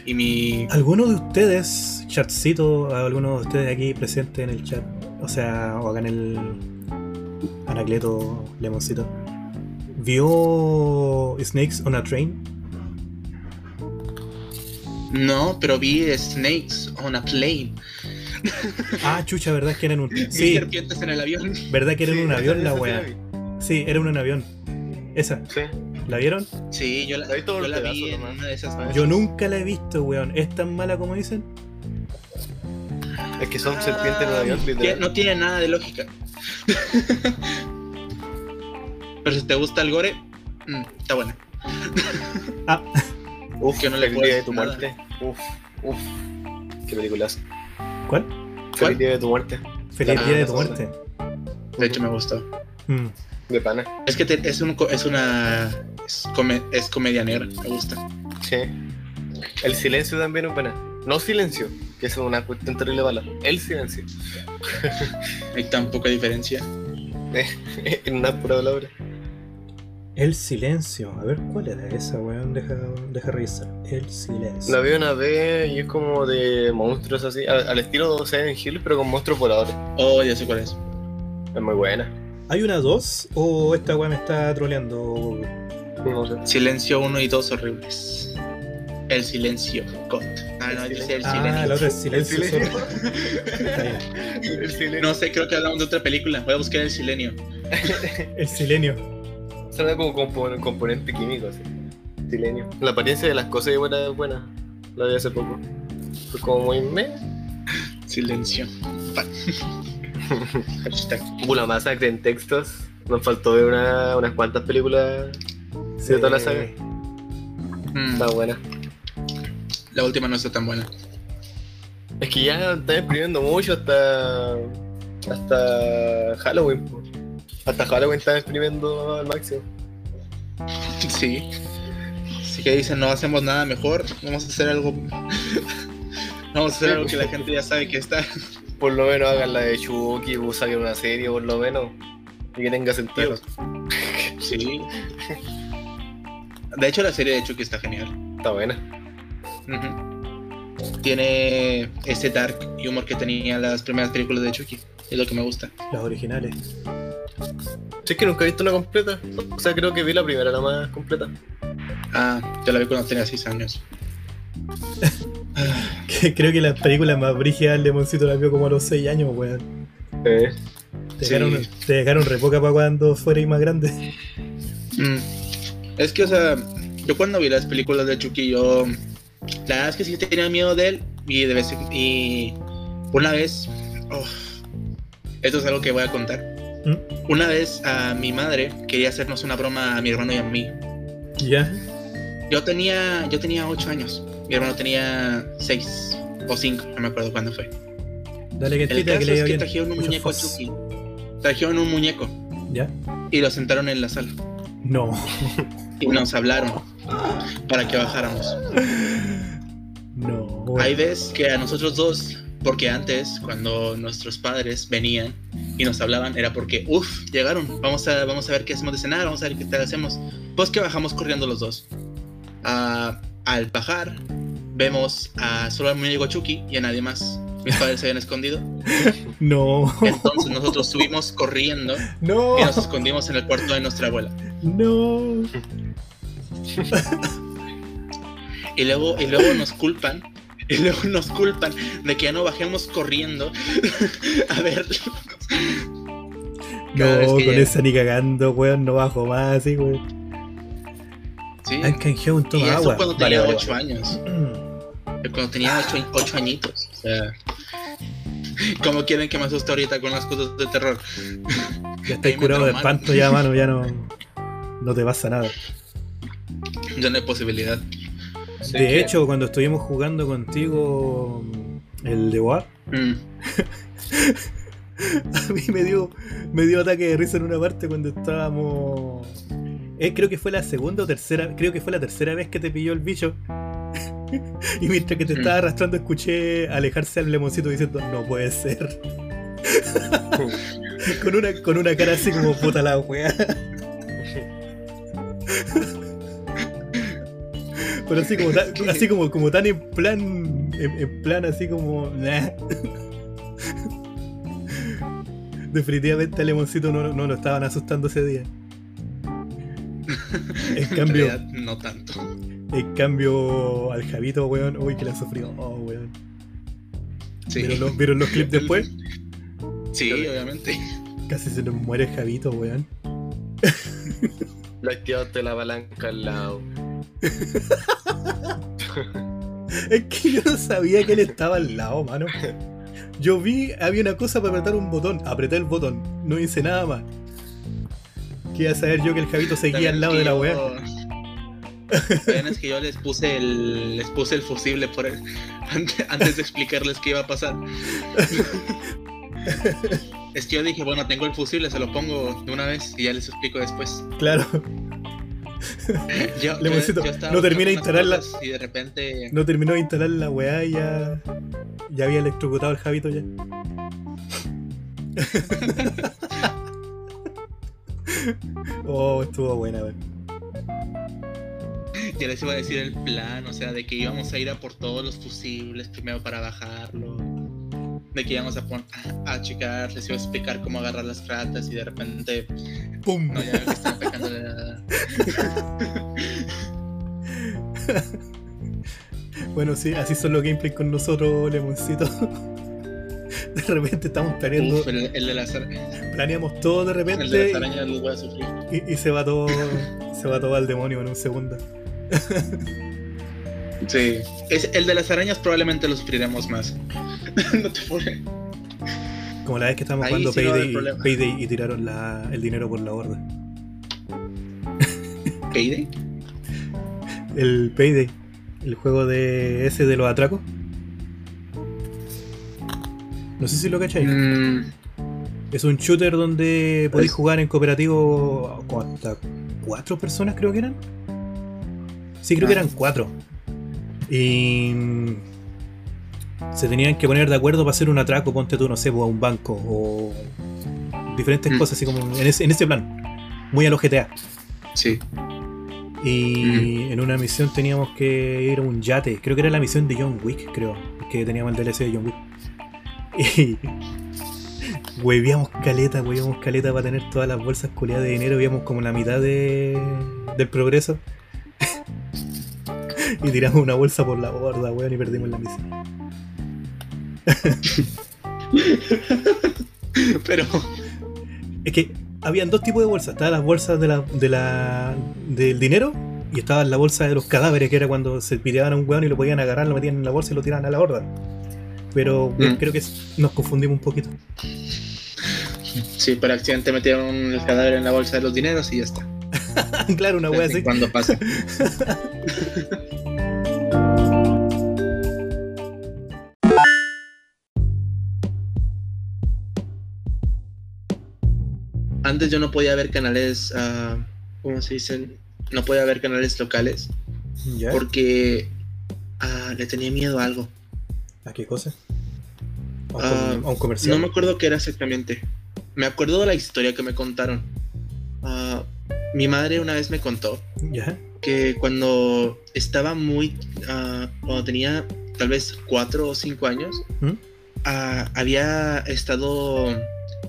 y mi... ¿Alguno de ustedes, chatcito, alguno de ustedes aquí presente en el chat, o sea, o acá en el Anacleto Lemoncito, vio Snakes on a Train? No, pero vi Snakes on a Plane. Ah, chucha, ¿verdad que era en un... (laughs) Sí, serpientes en el avión. ¿verdad que era en Sí, un avión la vi. Sí, era en un avión. Esa, Sí. ¿la vieron? Sí, yo la, yo vi pedazos en una de esas Ah. Yo nunca la he visto, weón. ¿Es tan mala como dicen? Es que son serpientes en un avión, literal. no tiene nada de lógica. Pero si te gusta el gore, mm, está buena. Ah, Uf, que no le el día de tu nada. muerte. Uf, uf. Qué películas. ¿cuál? ¿Cuál? El día de tu muerte. Feliz Ah, día de tu muerte. De hecho, me gustó. Mm. De pana. Es que te- es, un, co- es una. Es, come- es comedia negra, me gusta. Sí. El silencio también es buena. No silencio, que es una cuestión terrible bala. El silencio. Hay tan poca diferencia. (laughs) en una pura palabra. El silencio. A ver, ¿cuál era esa, weón? Deja, deja revisar. El silencio. La vi una vez y es como de monstruos así, al, al estilo de Silent Hill, pero con monstruos voladores. Oh, ya sé cuál es. Es muy buena. ¿Hay una 2 o esta weá me está troleando? No sé. Silencio 1 y 2 horribles. El silencio. God. Ah, no, dice el Ah, silencio. es silencio. El silencio. sorry. Está bien. El silencio. No sé, creo que hablamos de otra película. Voy a buscar el silenio. (laughs) El silenio. Suena como compo- componente químico, así. Silenio. La apariencia de las cosas igual es buena. La vi hace poco. Fue como muy me. Silencio. (laughs) Una masacre en textos. Nos faltó ver una- unas cuantas películas. Sí. toda la saga. Mm, Está buena. La última no está tan buena. Es que ya están exprimiendo mucho hasta. hasta Halloween. Hasta Halloween están exprimiendo al máximo. (laughs) Sí. Así que dicen, no hacemos nada mejor. Vamos a hacer algo. (laughs) Vamos a hacer algo que pues. la gente ya sabe que está. (laughs) Por lo menos hagan la de Chucky, o saquen una serie, por lo menos. Y que tenga sentido. Sí. De hecho, la serie de Chucky está genial. Está buena. Tiene ese dark humor que tenía las primeras películas de Chucky. Es lo que me gusta. Las originales. Si es que nunca he visto una completa. O sea, creo que vi la primera, la más completa. Ah, yo la vi cuando tenía 6 años. (laughs) Creo que las películas más brígidas del Lemoncito las vio como a los 6 años, weón. Eh, Te, Sí. dejaron, te dejaron re poca para cuando fuera más grande. mm. Es que, o sea, yo cuando vi las películas de Chucky, yo La verdad es que sí tenía miedo de él y de vez en- y una vez, oh, esto es algo que voy a contar. ¿Mm? Una vez a mi madre quería hacernos una broma a mi hermano y a mí. ¿Ya? Yo tenía, yo tenía 8 años, mi hermano tenía 6 o 5, no me acuerdo cuándo fue. Dale que El tita, que caso le es que trajeron un Mucho muñeco fos. Chucky. Trajeron un muñeco ¿Ya? y lo sentaron en la sala No. y nos hablaron para que bajáramos. (laughs) No. Hay veces que a nosotros dos, porque antes, cuando nuestros padres venían y nos hablaban, era porque, uff, llegaron, vamos a, vamos a ver qué hacemos de cenar, vamos a ver qué tal hacemos. Pues que bajamos corriendo los dos. Ah, al bajar, vemos a solo al muñeco Chucky y a nadie más. Mis padres se habían escondido. (laughs) No. Entonces nosotros subimos corriendo No. y nos escondimos en el cuarto de nuestra abuela. No. (laughs) Y luego, y luego nos culpan. Y luego nos culpan de que ya no bajemos corriendo (laughs) a ver. Cada No, con llega. esa ni cagando, weón, no bajo más, así, weón. Sí. Han canjeado un Y toma eso agua. cuando Vale, tenía vale, 8 años. vale. (clears throat) Cuando tenía 8, añitos. O sea. (laughs) ¿Cómo quieren que me asuste ahorita con las cosas de terror? Ya (laughs) me curado de espanto ya, mano, ya no. No te pasa nada. Ya no hay posibilidad. Sí, De hecho, cuando estuvimos jugando contigo el de War, Mm. (laughs) a mí me dio, me dio ataque de risa en una parte cuando estábamos. Eh, creo que fue la segunda o tercera, creo que fue la tercera vez que te pilló el bicho. (laughs) y mientras que te Mm. estaba arrastrando, escuché alejarse al lemoncito diciendo, no puede ser. (laughs) con, una, con una cara así como puta la wea. Pero así como, tan- así como, como tan en plan, en, en plan así como... nah. Definitivamente al lemoncito no, no lo estaban asustando ese día. (laughs) En En cambio, realidad, no tanto. en cambio al Javito, weón, uy que la sufrió, oh, weón. Sí. ¿Vieron, los, vieron los clips (laughs) después? Sí, obviamente. Casi se nos muere el Javito, weón. Le activaste la palanca al lado. (laughs) Es que yo no sabía que él estaba al lado, mano. Yo vi, había una cosa para apretar un botón, apreté el botón, no hice nada más. Que iba a saber yo que el Javito seguía al lado de la weá. Es que yo les puse el, les puse el fusible por el- antes, antes de explicarles qué iba a pasar. (laughs) Es que yo dije, bueno, tengo el fusible, se lo pongo de una vez y ya les explico después. Claro, (laughs) Yo, estaba no termina de instalarla. Y de repente. no terminó de instalar la weá y ya. Ya había electrocutado el Javito ya. (laughs) oh, estuvo buena, weón. (laughs) Ya les iba a decir el plan, o sea, de que íbamos a ir a por todos los fusibles primero para bajarlo. De que íbamos a, a, checar, les iba a explicar cómo agarrar las ratas y de repente. ¡Pum! No, ya me están pegando la. (laughs) Bueno, sí, así son los gameplays con nosotros, Lemoncito. (laughs) De repente estamos planeando, Uf, el, el de las, planeamos todo de el de repente las arañas los voy a sufrir. y, y se va todo se va todo al demonio en un segundo. Sí. Es, el de las arañas probablemente lo sufriremos más. (laughs) no te pones. Como la vez que estábamos jugando sí Payday. Payday y tiraron la- el dinero por la borda. (laughs) ¿Payday? El Payday, el juego de ese de los atracos. No sé si lo cacháis. Mm, Es un shooter donde podéis jugar en cooperativo con hasta cuatro personas, creo que eran. Sí, creo que Ah. eran cuatro. Y se tenían que poner de acuerdo para hacer un atraco, ponte tú, no sé, pues, a un banco o diferentes Mm. cosas, así como en ese, en ese plan. Muy a los GTA. sí. Y en una misión teníamos que ir a un yate. Creo que era la misión de John Wick, creo. Que teníamos el DLC de John Wick. (laughs) Y. Huevíamos caleta, huevíamos caleta para tener todas las bolsas culiadas de dinero. Víamos como la mitad de, del progreso. (laughs) y tiramos una bolsa por la borda, weón, y perdimos la misión. Pero. Es que habían dos tipos de bolsas. Estaban las bolsas de la, de la, del dinero y estaba la bolsa de los cadáveres, que era cuando se piteaban a un weón y lo podían agarrar, lo metían en la bolsa y lo tiraban a la horda. Pero Mm. creo que nos confundimos un poquito. Sí, por accidente metieron el cadáver en la bolsa de los dineros y ya está. (laughs) claro, una wea así. Cuando pasa. (laughs) Antes yo no podía ver canales, ah, ¿cómo se dicen? No podía ver canales locales ¿Ya? porque ah, le tenía miedo a algo. ¿A qué cosa? ¿A un, Ah, a un comercial? No me acuerdo qué era exactamente. Me acuerdo de la historia que me contaron. Mi madre una vez me contó ¿Ya? que cuando estaba muy, cuando tenía tal vez cuatro o cinco años, ¿Mm? había estado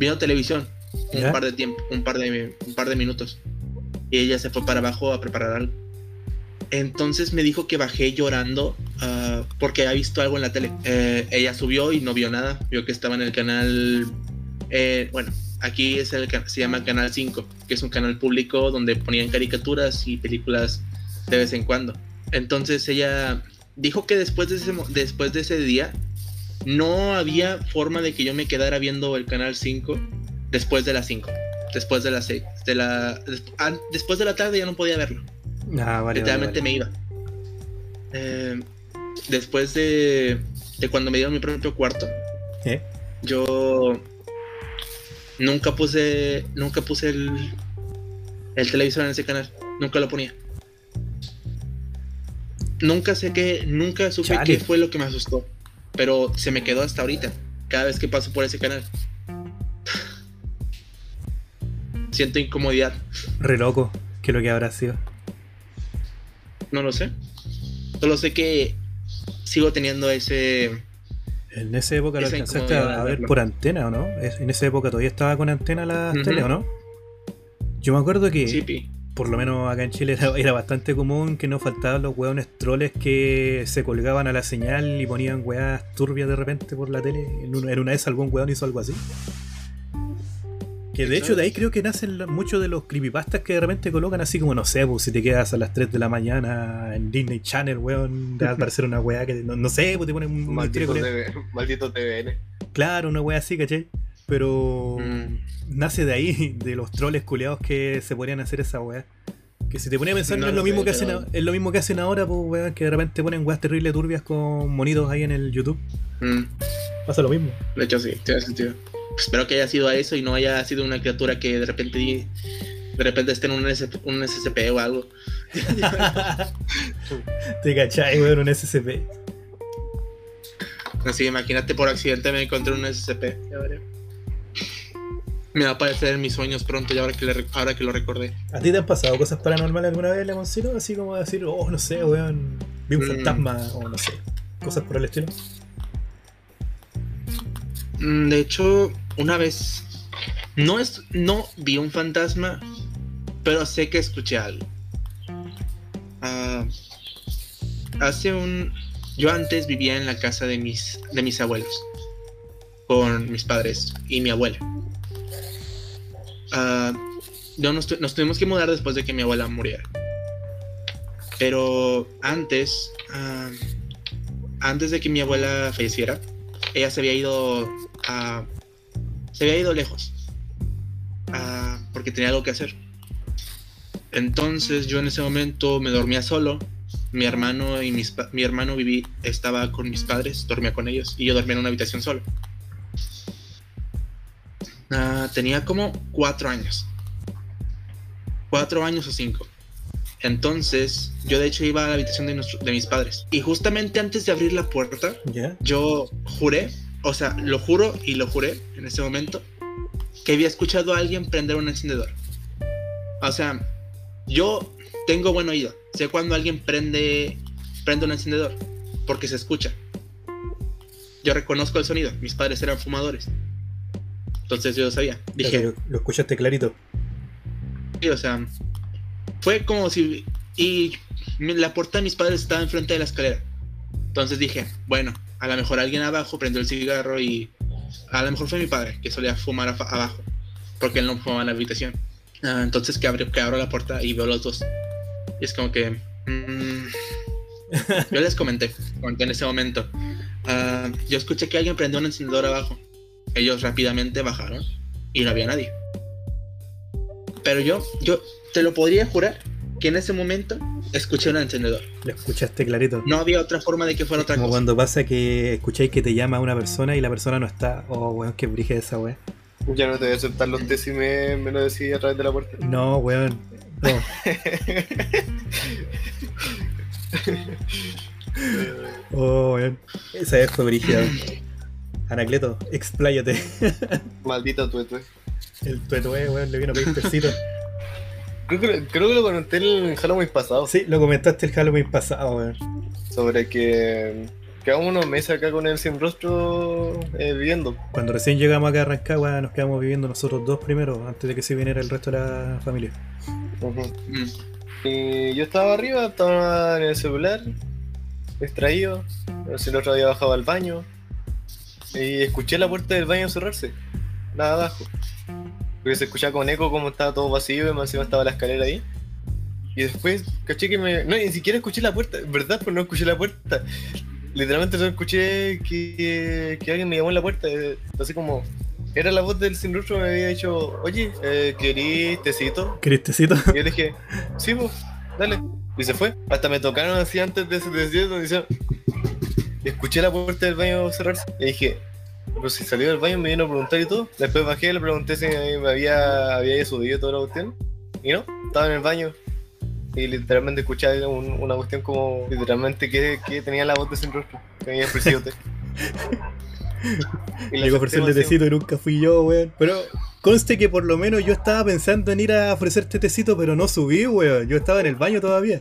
viendo televisión un ¿Ya? par de tiempo, un par de, un par de minutos. Y ella se fue para abajo a preparar algo. Entonces me dijo que bajé llorando ah, porque había visto algo en la tele. Eh, ella subió y no vio nada. Vio que estaba en el canal. eh, bueno, aquí es el, se llama Canal 5, que es un canal público donde ponían caricaturas y películas de vez en cuando. Entonces ella dijo que después de ese, después de ese día no había forma de que yo me quedara viendo el Canal 5 después de las 5. Después de las 6. De la, después de la tarde ya no podía verlo. Ah, vale, vale, Literalmente vale. me iba. Eh, después de, de cuando me dieron mi propio cuarto, ¿Eh? yo nunca puse nunca puse el, el televisor en ese canal. Nunca lo ponía. Nunca sé qué, nunca supe Chale. qué fue lo que me asustó. Pero se me quedó hasta ahorita. Cada vez que paso por ese canal. Siento incomodidad. Re loco, que lo que habrá sido. No lo sé. Solo sé que sigo teniendo ese. En esa época lo alcanzaste a ver por antena, ¿o no? Es- En esa época todavía estaba con antena la tele, ¿o no? Yo me acuerdo que, Sí, por lo menos acá en Chile, (laughs) era, era bastante común que no faltaban los hueones troles que se colgaban a la señal y ponían weas turbias de repente por la tele. En una, en una vez algún weón hizo algo así. Que de hecho de ahí creo que nacen muchos de los creepypastas que de repente colocan así como, no sé, pues si te quedas a las 3 de la mañana en Disney Channel, weón, te va a aparecer una wea que, no, no sé, pues te ponen historia Maldito, TV, (laughs) maldito TVN. Claro, una wea así, ¿cachai? Pero Mm. nace de ahí, (laughs) de los troles culeados que se podrían hacer esa wea. Que si te pones a pensar, no, No es lo mismo sé, que hacen, a- es lo mismo que hacen ahora, pues weón, que de repente ponen weas terribles turbias con monitos ahí en el YouTube. Mm. Pasa lo mismo. De hecho, sí, tiene sentido. Espero que haya sido a eso y no haya sido una criatura que de repente de repente esté en un, S- un SCP o algo. (laughs) Te cachai, weón, un SCP. Así, imagínate por accidente me encontré un SCP. Ya veré. Me va a aparecer en mis sueños pronto, ya ahora que, le ahora que lo recordé. ¿A ti te han pasado cosas paranormales alguna vez, Lemoncito? Así como decir, oh, no sé, weón, vi un Mm. fantasma, o no sé, cosas por el estilo. Mm, De hecho, una vez no es no vi un fantasma, pero sé que escuché algo. Ah, hace un yo antes vivía en la casa de mis de mis abuelos con mis padres y mi abuela. Ah, yo nos, nos tuvimos que mudar después de que mi abuela muriera. Pero antes, ah, antes de que mi abuela falleciera, ella se había ido a, se había ido lejos porque tenía algo que hacer. Entonces yo en ese momento me dormía solo. Mi hermano y mis mi hermano viví estaba con mis padres, dormía con ellos y yo dormía en una habitación solo. Ah, tenía como cuatro años, cuatro años o cinco. Entonces yo de hecho iba a la habitación de, nuestro- de mis padres y justamente antes de abrir la puerta yo juré, o sea, lo juro y lo juré en ese momento, que había escuchado a alguien prender un encendedor. O sea, yo tengo buen oído. Sé cuando alguien prende, prende un encendedor, porque se escucha. Yo reconozco el sonido. Mis padres eran fumadores. Entonces yo lo sabía. Dije, Lo, lo escuchaste clarito. Sí, o sea, fue como si. Y la puerta de mis padres estaba enfrente de la escalera. Entonces dije, bueno, a lo mejor alguien abajo prendió el cigarro y. A lo mejor fue mi padre, que solía fumar abajo, porque él no fumaba en la habitación. Ah, entonces que abro, que abro la puerta y veo los dos. Y es como que. mm, yo les comenté, comenté en ese momento. ah, yo escuché que alguien prendió un encendedor abajo. Ellos rápidamente bajaron y no había nadie. Pero yo, yo te lo podría jurar que en ese momento escuché un encendedor. Lo escuchaste clarito. No había otra forma de que fuera otra Como cosa. cuando pasa que escucháis que te llama una persona y la persona no está. Oh, weón, qué brige esa weón. Ya no te voy a aceptar los test si me, me lo decís a través de la puerta. No, weón. No. (laughs) Oh, weón. Esa vez fue brígida. Anacleto, expláyate. Maldita tuetue. El tuetue, weón, le vino a pedir pesito. Creo que, creo que lo comenté en el Halloween pasado. Sí, lo comentaste el Halloween pasado, weón. Sobre que quedamos unos meses acá con él sin rostro eh, viviendo. Cuando recién llegamos acá a Rancagua, nos quedamos viviendo nosotros dos primero, antes de que se viniera el resto de la familia. Mm. Y yo estaba arriba, estaba en el celular, distraído. El otro había bajado al baño. Y escuché la puerta del baño cerrarse. Nada abajo. Porque se escuchaba con eco como estaba todo vacío y más encima estaba la escalera ahí. Y después caché que me. No, ni siquiera escuché la puerta. ¿Verdad? Pues no escuché la puerta. Literalmente solo escuché que, que alguien me llamó en la puerta. eh, Así como. Era la voz del sin rostro me había dicho, oye, eh, ¿querís tecito? ¿Cristecito? Y yo dije, sí, pues, dale. Y se fue. Hasta me tocaron así antes de ese desierto. donde decía- Escuché la puerta del baño cerrarse. Y dije, pero si salió del baño me vino a preguntar y todo. Después bajé, le pregunté si me había, había subido toda la cuestión. Y no, estaba en el baño. Y literalmente escuché un- una cuestión como literalmente que, que tenía la voz de sin rostro. Y la Llegó a ofrecerle tecito y nunca fui yo, weón. Pero conste que por lo menos yo estaba pensando en ir a ofrecerte tecito, pero no subí, weón. Yo estaba en el baño todavía.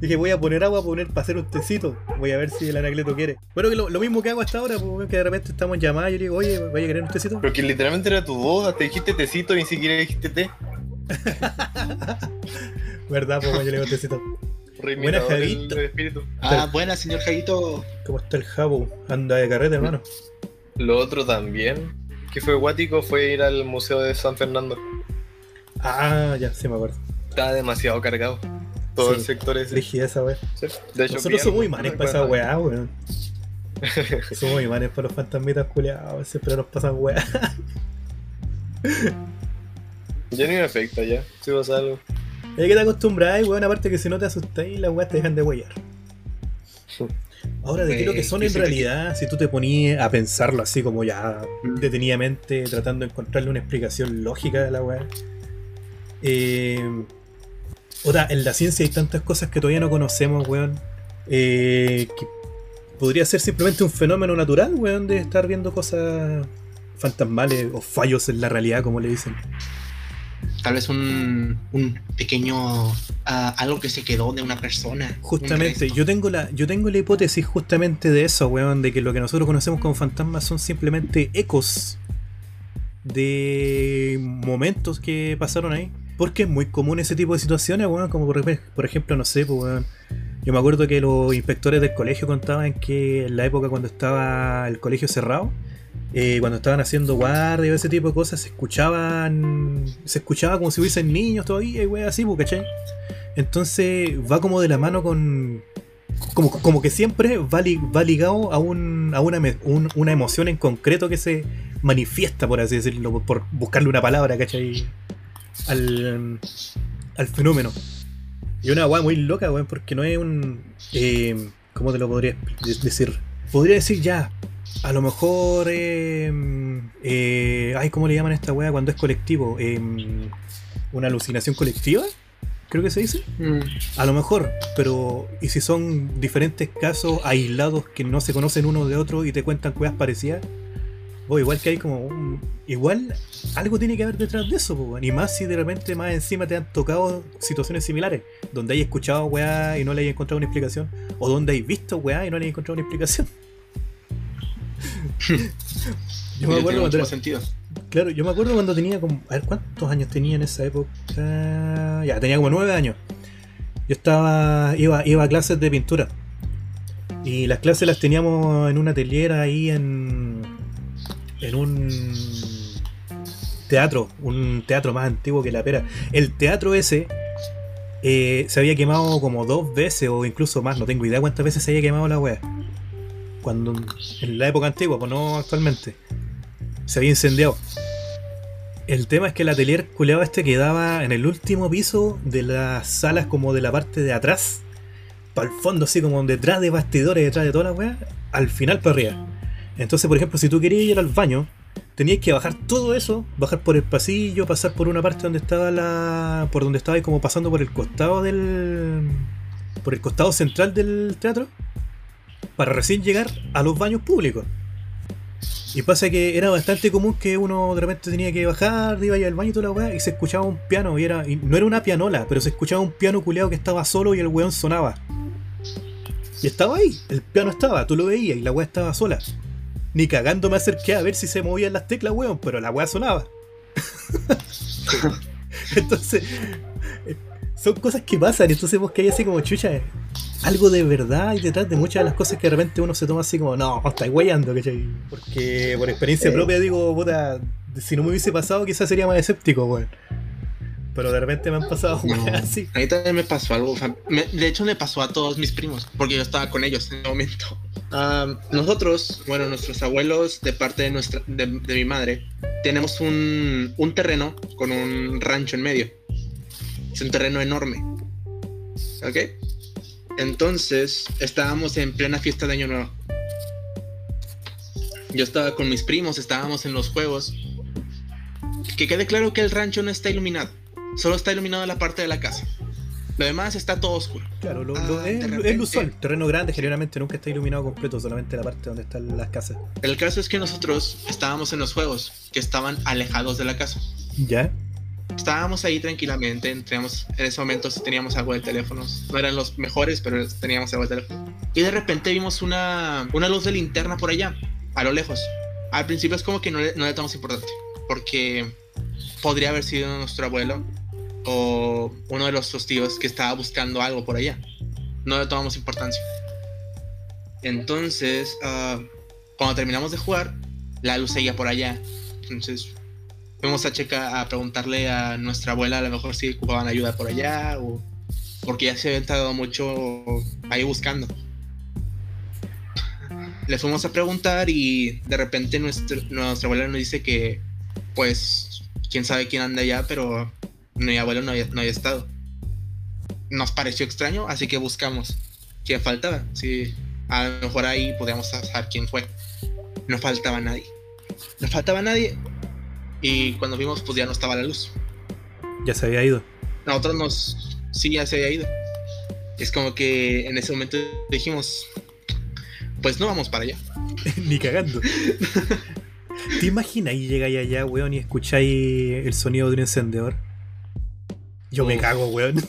Dije, voy a poner agua poner para hacer un tecito. Voy a ver si el anacleto quiere. Bueno, que lo, lo mismo que hago hasta ahora, pues, weón, que de repente estamos en llamada y yo le digo, oye, ¿vaya a querer un tecito? Pero que literalmente era tu voz, hasta dijiste tecito y ni siquiera dijiste té. (laughs) ¿Verdad? Pues yo le digo tecito. Reimitador Buena, del- Javito. Ah, buena, señor Jaguito. ¿Cómo está el jabo? Anda de carrete, hermano. Lo otro también, que fue guático, fue ir al Museo de San Fernando. Ah, ya, sí me acuerdo. Estaba demasiado cargado. Todo Sí. el sector ese. Rígida esa. Sí. De hecho, Nosotros somos imanes para esa weá, weón. somos imanes para los fantasmitas culiados. Siempre nos pasan weá. (laughs) Ya ni me afecta, ya. Si pasa algo. Hay que te acostumbras, weón. Aparte que si no te asustáis, las weas te dejan de huellar. (laughs) Ahora, de qué lo que son en realidad, si tú te ponías a pensarlo así como ya detenidamente, tratando de encontrarle una explicación lógica a la wea. Eh, otra, en la ciencia hay tantas cosas que todavía no conocemos, weón. eh, que podría ser simplemente un fenómeno natural, weón, de estar viendo cosas fantasmales o fallos en la realidad, como le dicen. Tal vez un, un pequeño. ah, algo que se quedó de una persona. Justamente, yo tengo la, yo tengo la hipótesis justamente de eso, weón, de que lo que nosotros conocemos como fantasmas son simplemente ecos de momentos que pasaron ahí. Porque es muy común ese tipo de situaciones, weón, como por, por ejemplo, no sé, pues, weón. Yo me acuerdo que los inspectores del colegio contaban que en la época cuando estaba el colegio cerrado, eh, cuando estaban haciendo guardia y ese tipo de cosas, se escuchaban. Se escuchaba como si hubiesen niños todavía y así, pues, ¿cachai? Entonces va como de la mano con. Como, como que siempre va, li- va ligado a, un, a una, una emoción en concreto que se manifiesta, por así decirlo, por buscarle una palabra, ¿cachai? Al, al fenómeno. Y una weá muy loca, weón, porque no es un. Eh, ¿Cómo te lo podría de- decir? Podría decir ya. A lo mejor. Eh, eh, ay, ¿cómo le llaman a esta weá cuando es colectivo? Eh, ¿Una alucinación colectiva? Creo que se dice. Mm, A lo mejor, pero ¿y si son diferentes casos aislados que no se conocen uno de otro y te cuentan cosas parecidas? O igual que hay como un... Igual algo tiene que haber detrás de eso, po, y más si de repente más encima te han tocado situaciones similares, donde hay escuchado weá y no le hay encontrado una explicación, o donde hay visto weá y no le hay encontrado una explicación. (laughs) Yo me acuerdo cuando sentido. Claro, yo me acuerdo cuando tenía como. A ver, ¿cuántos años tenía en esa época? Ya, tenía como nueve años. Yo estaba. iba, iba a clases de pintura. Y las clases las teníamos en una atelier ahí en. En un. teatro. Un teatro más antiguo que la pera. El teatro ese. eh, se había quemado como dos veces o incluso más, no tengo idea cuántas veces se había quemado la wea. Cuando en la época antigua, pues no actualmente. Se había incendiado. El tema es que el atelier culeado este quedaba en el último piso de las salas como de la parte de atrás. Para el fondo, así como detrás de bastidores, detrás de toda la wea. Al final para arriba. Entonces, por ejemplo, si tú querías ir al baño, tenías que bajar todo eso, bajar por el pasillo, pasar por una parte donde estaba la. por donde estaba como pasando por el costado del. por el costado central del teatro. Para recién llegar a los baños públicos. Y pasa que era bastante común que uno de repente tenía que bajar, iba al baño y toda la weá, y se escuchaba un piano, y era. y no era una pianola, pero se escuchaba un piano culeado que estaba solo y el weón sonaba. Y estaba ahí, el piano estaba, tú lo veías y la weá estaba sola. Ni cagando me acerqué a ver si se movían las teclas, weón, pero la weá sonaba. (laughs) entonces, eh, son cosas que pasan, entonces vos que hay así como chucha, eh, algo de verdad y detrás de muchas de las cosas que de repente uno se toma así como, no, estáis guayando, ¿cachai? Porque por experiencia Eh. propia digo, puta, si no me hubiese pasado quizás sería más escéptico, weón. Pero de repente me han pasado No. así. A mí también me pasó algo. me- de hecho, me pasó a todos mis primos, porque yo estaba con ellos en ese momento. Ah, nosotros, bueno, nuestros abuelos, de parte de, nuestra, de, mi madre, tenemos un, un terreno con un rancho en medio. Es un terreno enorme. ¿Ok? Entonces, estábamos en plena fiesta de Año Nuevo. Yo estaba con mis primos, estábamos en los juegos. Que quede claro que el rancho no está iluminado. Solo está iluminada la parte de la casa. Lo demás está todo oscuro. Claro, lo, Ah, lo- es, es repente. lo usual. Terreno grande generalmente nunca está iluminado completo, solamente la parte donde están las casas. El caso es que nosotros estábamos en los juegos que estaban alejados de la casa. ¿Ya? Estábamos ahí tranquilamente, teníamos, en ese momento teníamos algo de teléfonos. No eran los mejores, pero teníamos algo de teléfono. Y de repente vimos una, una luz de linterna por allá, a lo lejos. Al principio es como que no le, no le tomamos importante, porque podría haber sido nuestro abuelo o uno de nuestros tíos que estaba buscando algo por allá. No le tomamos importancia. Entonces, ah, cuando terminamos de jugar, la luz seguía por allá. Entonces, fuimos a checar, a preguntarle a nuestra abuela a lo mejor si ocupaban ayuda por allá o porque ya se había tardado mucho ahí buscando. Le fuimos a preguntar y de repente nuestro- nuestra abuela nos dice que, pues, quién sabe quién anda allá, pero mi abuelo no había, no había estado. Nos pareció extraño, así que buscamos quién faltaba. Si a lo mejor ahí podíamos saber quién fue. No faltaba nadie. No faltaba nadie. Y cuando vimos, pues ya no estaba la luz. Ya se había ido. Nosotros nos. Sí, ya se había ido. Es como que en ese momento dijimos. Pues no vamos para allá. (laughs) Ni cagando. (laughs) ¿Te imaginas y llegáis allá, weón, y escucháis el sonido de un encendedor? Yo me cago, weón. (laughs)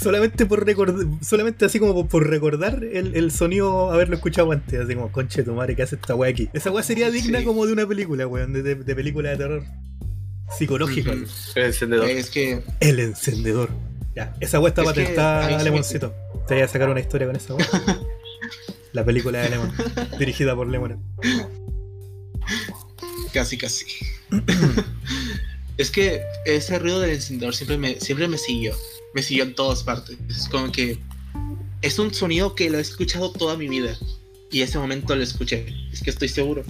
solamente por recordar, solamente así como por, recordar el, el sonido, haberlo escuchado antes, así como, conche tu madre, ¿qué hace esta weá aquí? Esa weá sería digna Sí. como de una película, weón, de, de- de película de terror psicológico. El encendedor. Es que. El encendedor. Ya, esa weá está Es que patentada, se Lemoncito. Te voy a sacar una historia con esa weá. (laughs) La película de Lemon, dirigida por Lemon. Casi, casi. (clears throat) es que ese ruido del encendedor siempre me, siempre me siguió. Me siguió en todas partes. Es como que. Es un sonido que lo he escuchado toda mi vida. Y ese momento lo escuché. Es que estoy seguro.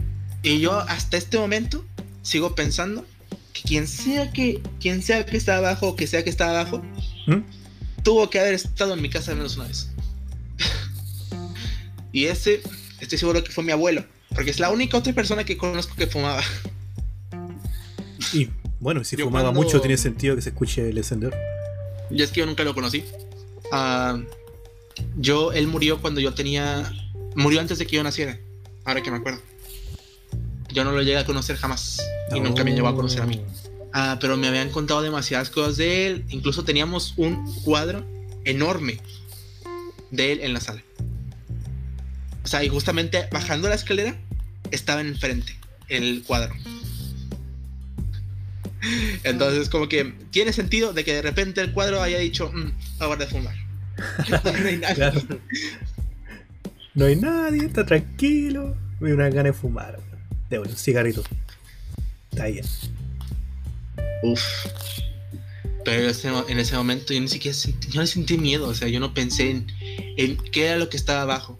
Y yo hasta este momento sigo pensando que quien sea que, quien sea que está abajo o que sea que está abajo, ¿Mm? tuvo que haber estado en mi casa al menos una vez. (laughs) y ese, estoy seguro que fue mi abuelo. Porque es la única otra persona que conozco que fumaba. Y bueno, si Yo fumaba cuando- mucho, tiene sentido que se escuche el encendedor. Y es que yo nunca lo conocí. Ah, yo, él murió cuando yo tenía. Murió antes de que yo naciera. Ahora que me acuerdo. Yo no lo llegué a conocer jamás. Y nunca me llevó a conocer a mí. Ah, pero me habían contado demasiadas cosas de él. Incluso teníamos un cuadro enorme de él en la sala. O sea, y justamente bajando la escalera estaba enfrente el cuadro. (laughs) Entonces, como que tiene sentido de que de repente el cuadro haya dicho, "Mm, ahora de fumar. (laughs) No hay. Claro. No hay nadie, está tranquilo. Me una gana de fumar. De un cigarrito. Está bien. Uf. Pero en ese momento yo ni siquiera sentí, yo no sentí miedo, o sea, yo no pensé en, en qué era lo que estaba abajo.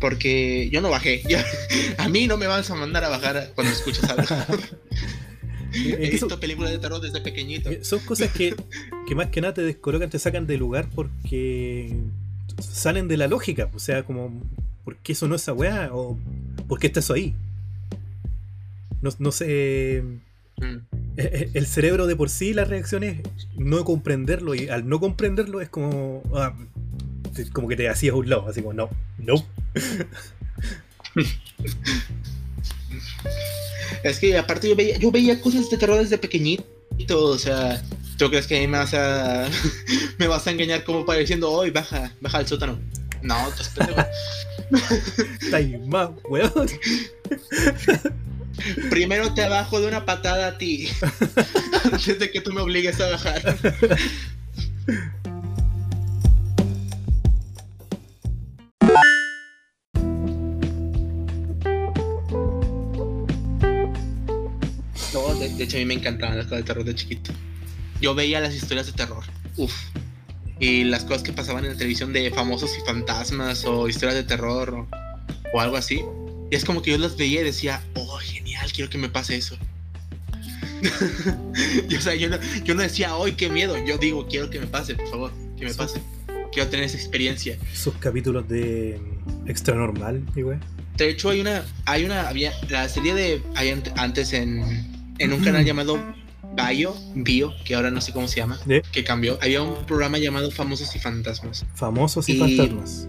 Porque yo no bajé. (laughs) a mí no me vas a mandar a bajar cuando escuchas algo. He Es visto películas de terror desde pequeñito. eh, son cosas que, que más que nada te descolocan, te sacan de lugar porque salen de la lógica. O sea, como, ¿por qué sonó esa weá? ¿O por qué está eso ahí? No, no sé. Mm. eh, eh, El cerebro de por sí, la reacción es no comprenderlo. Y al no comprenderlo es como. ah, como que te hacías a un lado. Así como, no, no. (laughs) Es que aparte yo veía, yo veía cosas de terror desde pequeñito, o sea, ¿tú crees que me vas a (laughs) me vas a engañar como pareciendo hoy baja, baja al sótano? No, más, weón. (laughs) Primero te abajo de una patada a ti (laughs) antes de que tú me obligues a bajar. De, de hecho a mí me encantaban las cosas de terror de chiquito. Yo veía las historias de terror. Uf. Y las cosas que pasaban en la televisión de famosos y fantasmas o historias de terror o, o algo así. Y es como que yo las veía y decía, oh, genial, quiero que me pase eso. (laughs) Y, o sea, yo no, yo no decía, hoy qué miedo. Yo digo, quiero que me pase, por favor, que me pase. Quiero tener esa experiencia. Esos capítulos de Extra Normal, y weón. De hecho, hay una, hay una, había la serie de, hay ant- antes en, en un canal llamado Bio, Bio, que ahora no sé cómo se llama, que cambió. Había un programa llamado Famosos y Fantasmas. Famosos y, Y- fantasmas.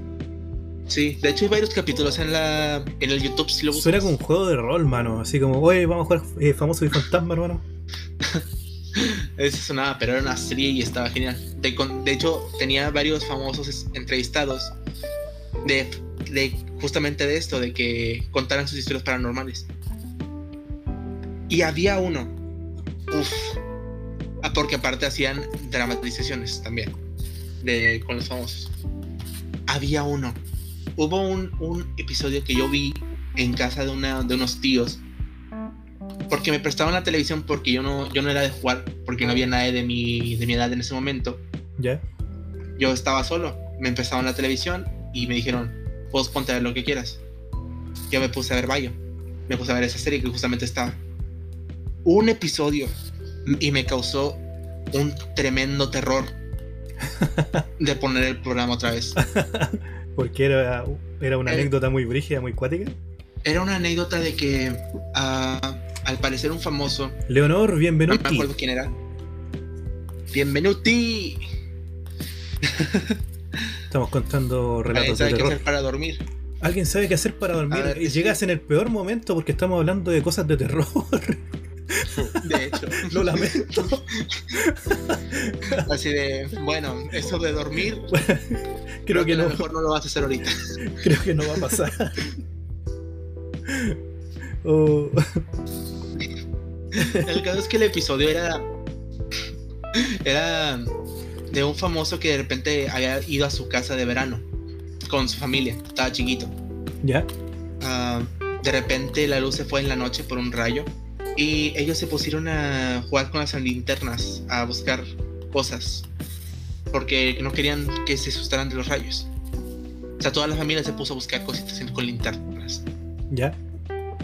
Sí, de hecho hay varios capítulos en la, en el YouTube si lo buscas. Suena como un juego de rol, mano. Así como, oye, vamos a jugar eh, Famosos y Fantasmas, hermano. (laughs) Eso sonaba, pero era una serie y estaba genial. De, con- de hecho, tenía varios famosos entrevistados de, de justamente de esto, de que contaran sus historias paranormales. Y había uno. Uf. Ah, porque aparte hacían dramatizaciones también de, con los famosos. Había uno. Hubo un, un episodio que yo vi en casa de, una, de unos tíos porque me prestaban la televisión porque yo no, yo no era de jugar, porque no había nadie de mi, de mi edad en ese momento. ¿Ya? Yo estaba solo, me empezaban la televisión y me dijeron, puedes ponte a ver lo que quieras. Yo me puse a ver Bayo, me puse a ver esa serie que justamente estaba. Un episodio y me causó un tremendo terror (laughs) de poner el programa otra vez. Porque era, era una anécdota muy brígida, muy cuática. Era una anécdota de que ah, al parecer un famoso Leonor, No me bienvenuti. acuerdo quién era. Bienvenuti. Estamos contando ¿Alguien relatos de sabe qué terror. hacer para dormir? ¿Alguien sabe qué hacer para dormir? Ver, Y sí. Llegas en el peor momento porque estamos hablando de cosas de terror. (laughs) De hecho. Lo lamento. (laughs) Así de, bueno, eso de dormir, (laughs) Creo que a lo no, mejor no lo vas a hacer ahorita. creo que no va a pasar. Oh, El caso es que el episodio era. Era de un famoso que de repente había ido a su casa de verano con su familia. Estaba chiquito. ¿Ya? Ah, de repente la luz se fue en la noche por un rayo y ellos se pusieron a jugar con las linternas, a buscar cosas, porque no querían que se asustaran de los rayos. O sea, toda la familia se puso a buscar cositas con linternas. ¿Ya?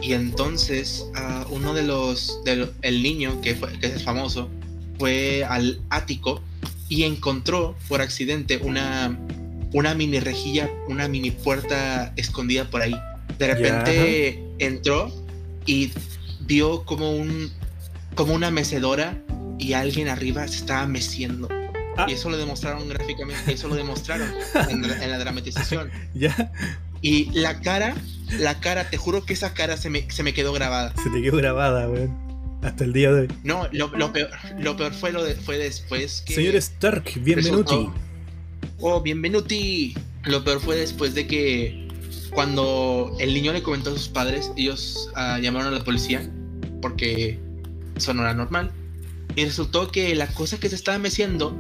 Y entonces ah, uno de los, del el niño que, fue, que es famoso, fue al ático y encontró por accidente una, una mini rejilla, una mini puerta escondida por ahí. De repente entró y vio como un como una mecedora y alguien arriba se estaba meciendo. Ah. Y eso lo demostraron gráficamente, eso lo demostraron en, la- en la dramatización. (laughs) ¿Ya? Y la cara, la cara, te juro que esa cara se me, se me quedó grabada. Se te quedó grabada, weón. Hasta el día de hoy. No, lo, lo peor, lo peor fue lo de, fue después que. Señor Stark, bienvenuti. resultó- Oh, bienvenuti. Lo peor fue después de que cuando el niño le comentó a sus padres, ellos ah, llamaron a la policía porque eso no era normal. Y resultó que la cosa que se estaba meciendo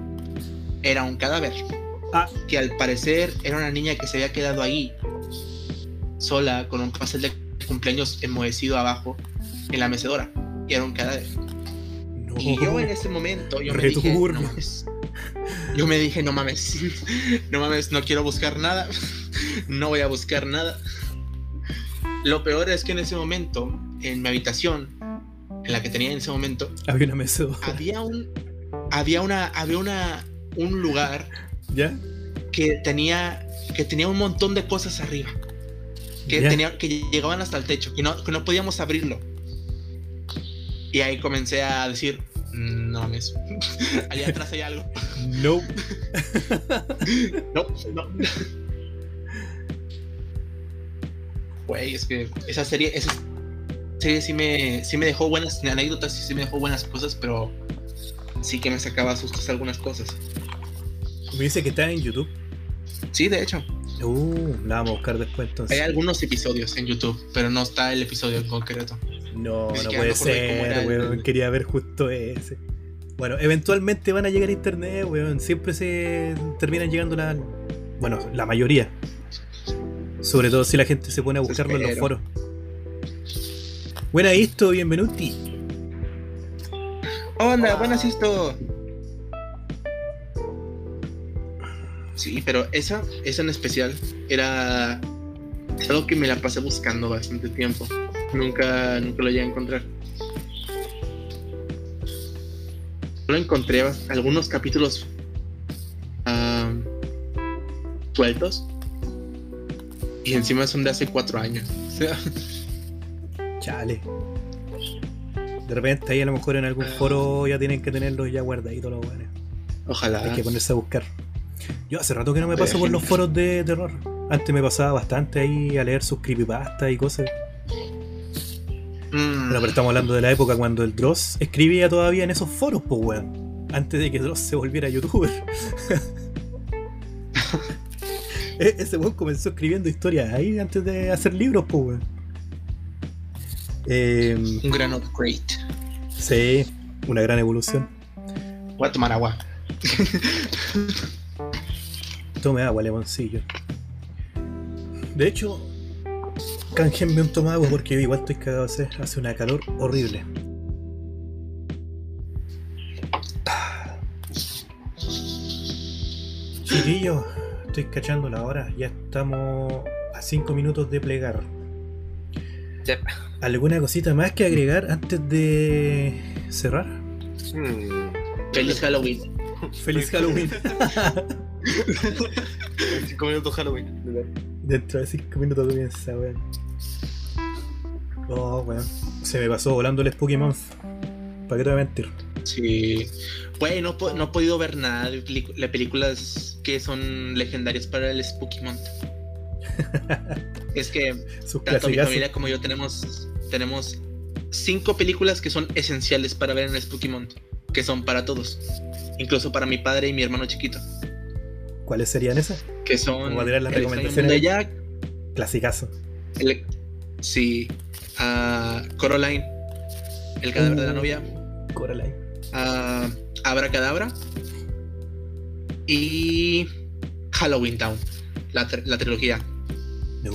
era un cadáver. Ah. Que al parecer era una niña que se había quedado ahí sola con un pastel de cumpleaños enmohecido abajo en la mecedora. Y era un cadáver. No. Y yo en ese momento, yo me dije, no mames. Yo me dije, no mames, (laughs) no mames, no quiero buscar nada, (laughs) no voy a buscar nada. Lo peor es que en ese momento, en mi habitación, en la que tenía en ese momento, Había una mesa. había un, había una, había una, un lugar ¿Ya? que tenía, que tenía un montón de cosas arriba, que Ya. tenía, que llegaban hasta el techo, que no, que no podíamos abrirlo. Y ahí comencé a decir, "Mm, no mames, (laughs) allá atrás hay algo. No. (laughs) No, no. Güey, es que esa serie, esa serie sí me, sí me dejó buenas anécdotas y sí me dejó buenas cosas, pero sí que me sacaba sustos algunas cosas. Me dice que está en YouTube. Sí, de hecho, Uh, la vamos a buscar después hay entonces. algunos episodios en YouTube, pero no está el episodio en concreto. No, no puede ser, el- weón. Quería ver justo ese. Bueno, eventualmente van a llegar a internet, weón. Siempre se terminan llegando la. Bueno, la mayoría. Sobre todo si la gente se pone a buscarlo en los foros. Buena esto, bienvenuti. Hola, buenas esto. Sí, pero esa, esa en especial era algo que me la pasé buscando bastante tiempo. Nunca, nunca lo llegué a encontrar. Solo encontré algunos capítulos ah, sueltos. Y encima son de hace cuatro años. O sea, Chale. De repente ahí a lo mejor en algún foro ya tienen que tenerlos ya guardaditos los weones. ojalá. Hay que ponerse a buscar. Yo hace rato que no me paso por los foros de terror. Antes me pasaba bastante ahí a leer sus creepypastas y cosas. Mm, Bueno, pero estamos hablando de la época cuando el Dross escribía todavía en esos foros, pues weón. Antes de que Dross se volviera youtuber. (laughs) (laughs) E- Ese weón comenzó escribiendo historias ahí antes de hacer libros, pues weón. Eh, un gran upgrade. sí, una gran evolución. Voy a tomar agua. Tome agua, lemoncillo. De hecho, canjenme un toma agua porque yo igual estoy cagado. Hace, hace una calor horrible. (sighs) Chiquillos, estoy cachando la hora. Ya estamos a 5 minutos de plegar. Yep. ¿Alguna cosita más que agregar antes de cerrar? Hmm. Feliz Halloween. (laughs) Feliz Halloween. En (laughs) cinco minutos Halloween. Dentro de 5 minutos comienza, weón. Oh, weón. Se me pasó volando el Spooky Month. ¿Para qué te voy a mentir? Sí. Güey, no, he podido ver nada de, de películas que son legendarias para el Spooky Month. (laughs) es que Sus tanto mi familia como yo tenemos, tenemos cinco películas que son esenciales para ver en el Spooky Month. Que son para todos. Incluso para mi padre y mi hermano chiquito. ¿Cuáles serían esas? Que son las El recomendaciones. de Jack, Clasicazo. el- sí, a Coraline, El cadáver de la Uh. novia, Coraline. a Abracadabra y Halloween Town, la, tr- la trilogía. No.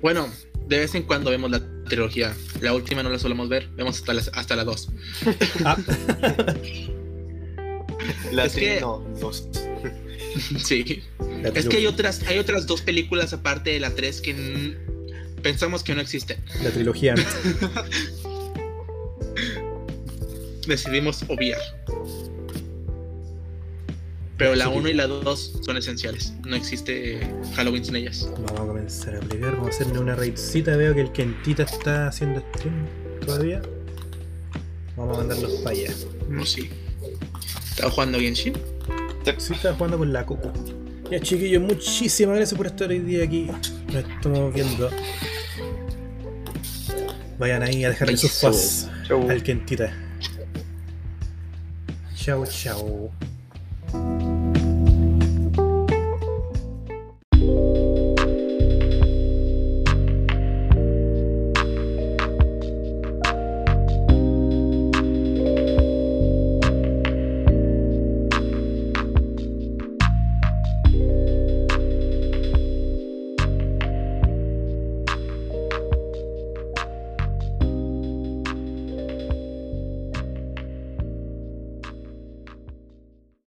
Bueno, de vez en cuando vemos la trilogía. La última no la solemos ver, vemos hasta, la 2. Ah, (laughs) La Es serie que- no, dos. (laughs) sí. la Es que hay otras, hay otras dos películas aparte de la 3 que pensamos que no existen. La trilogía. (laughs) Decidimos obviar. Pero la Sí. 1 y la 2 son esenciales. No existe Halloween sin ellas. Vamos a comenzar a plegar. Vamos a hacerle una raidcita. Veo que el Kentita está haciendo stream todavía. Vamos a mandarlos para allá. No, sí. ¿Estaba jugando Genshin? Sí, está jugando con la Coco. Ya, chiquillos, muchísimas gracias por estar hoy día aquí. Nos estamos viendo. Vayan ahí a dejarle sus Chau. al Kentita. Chao, chao.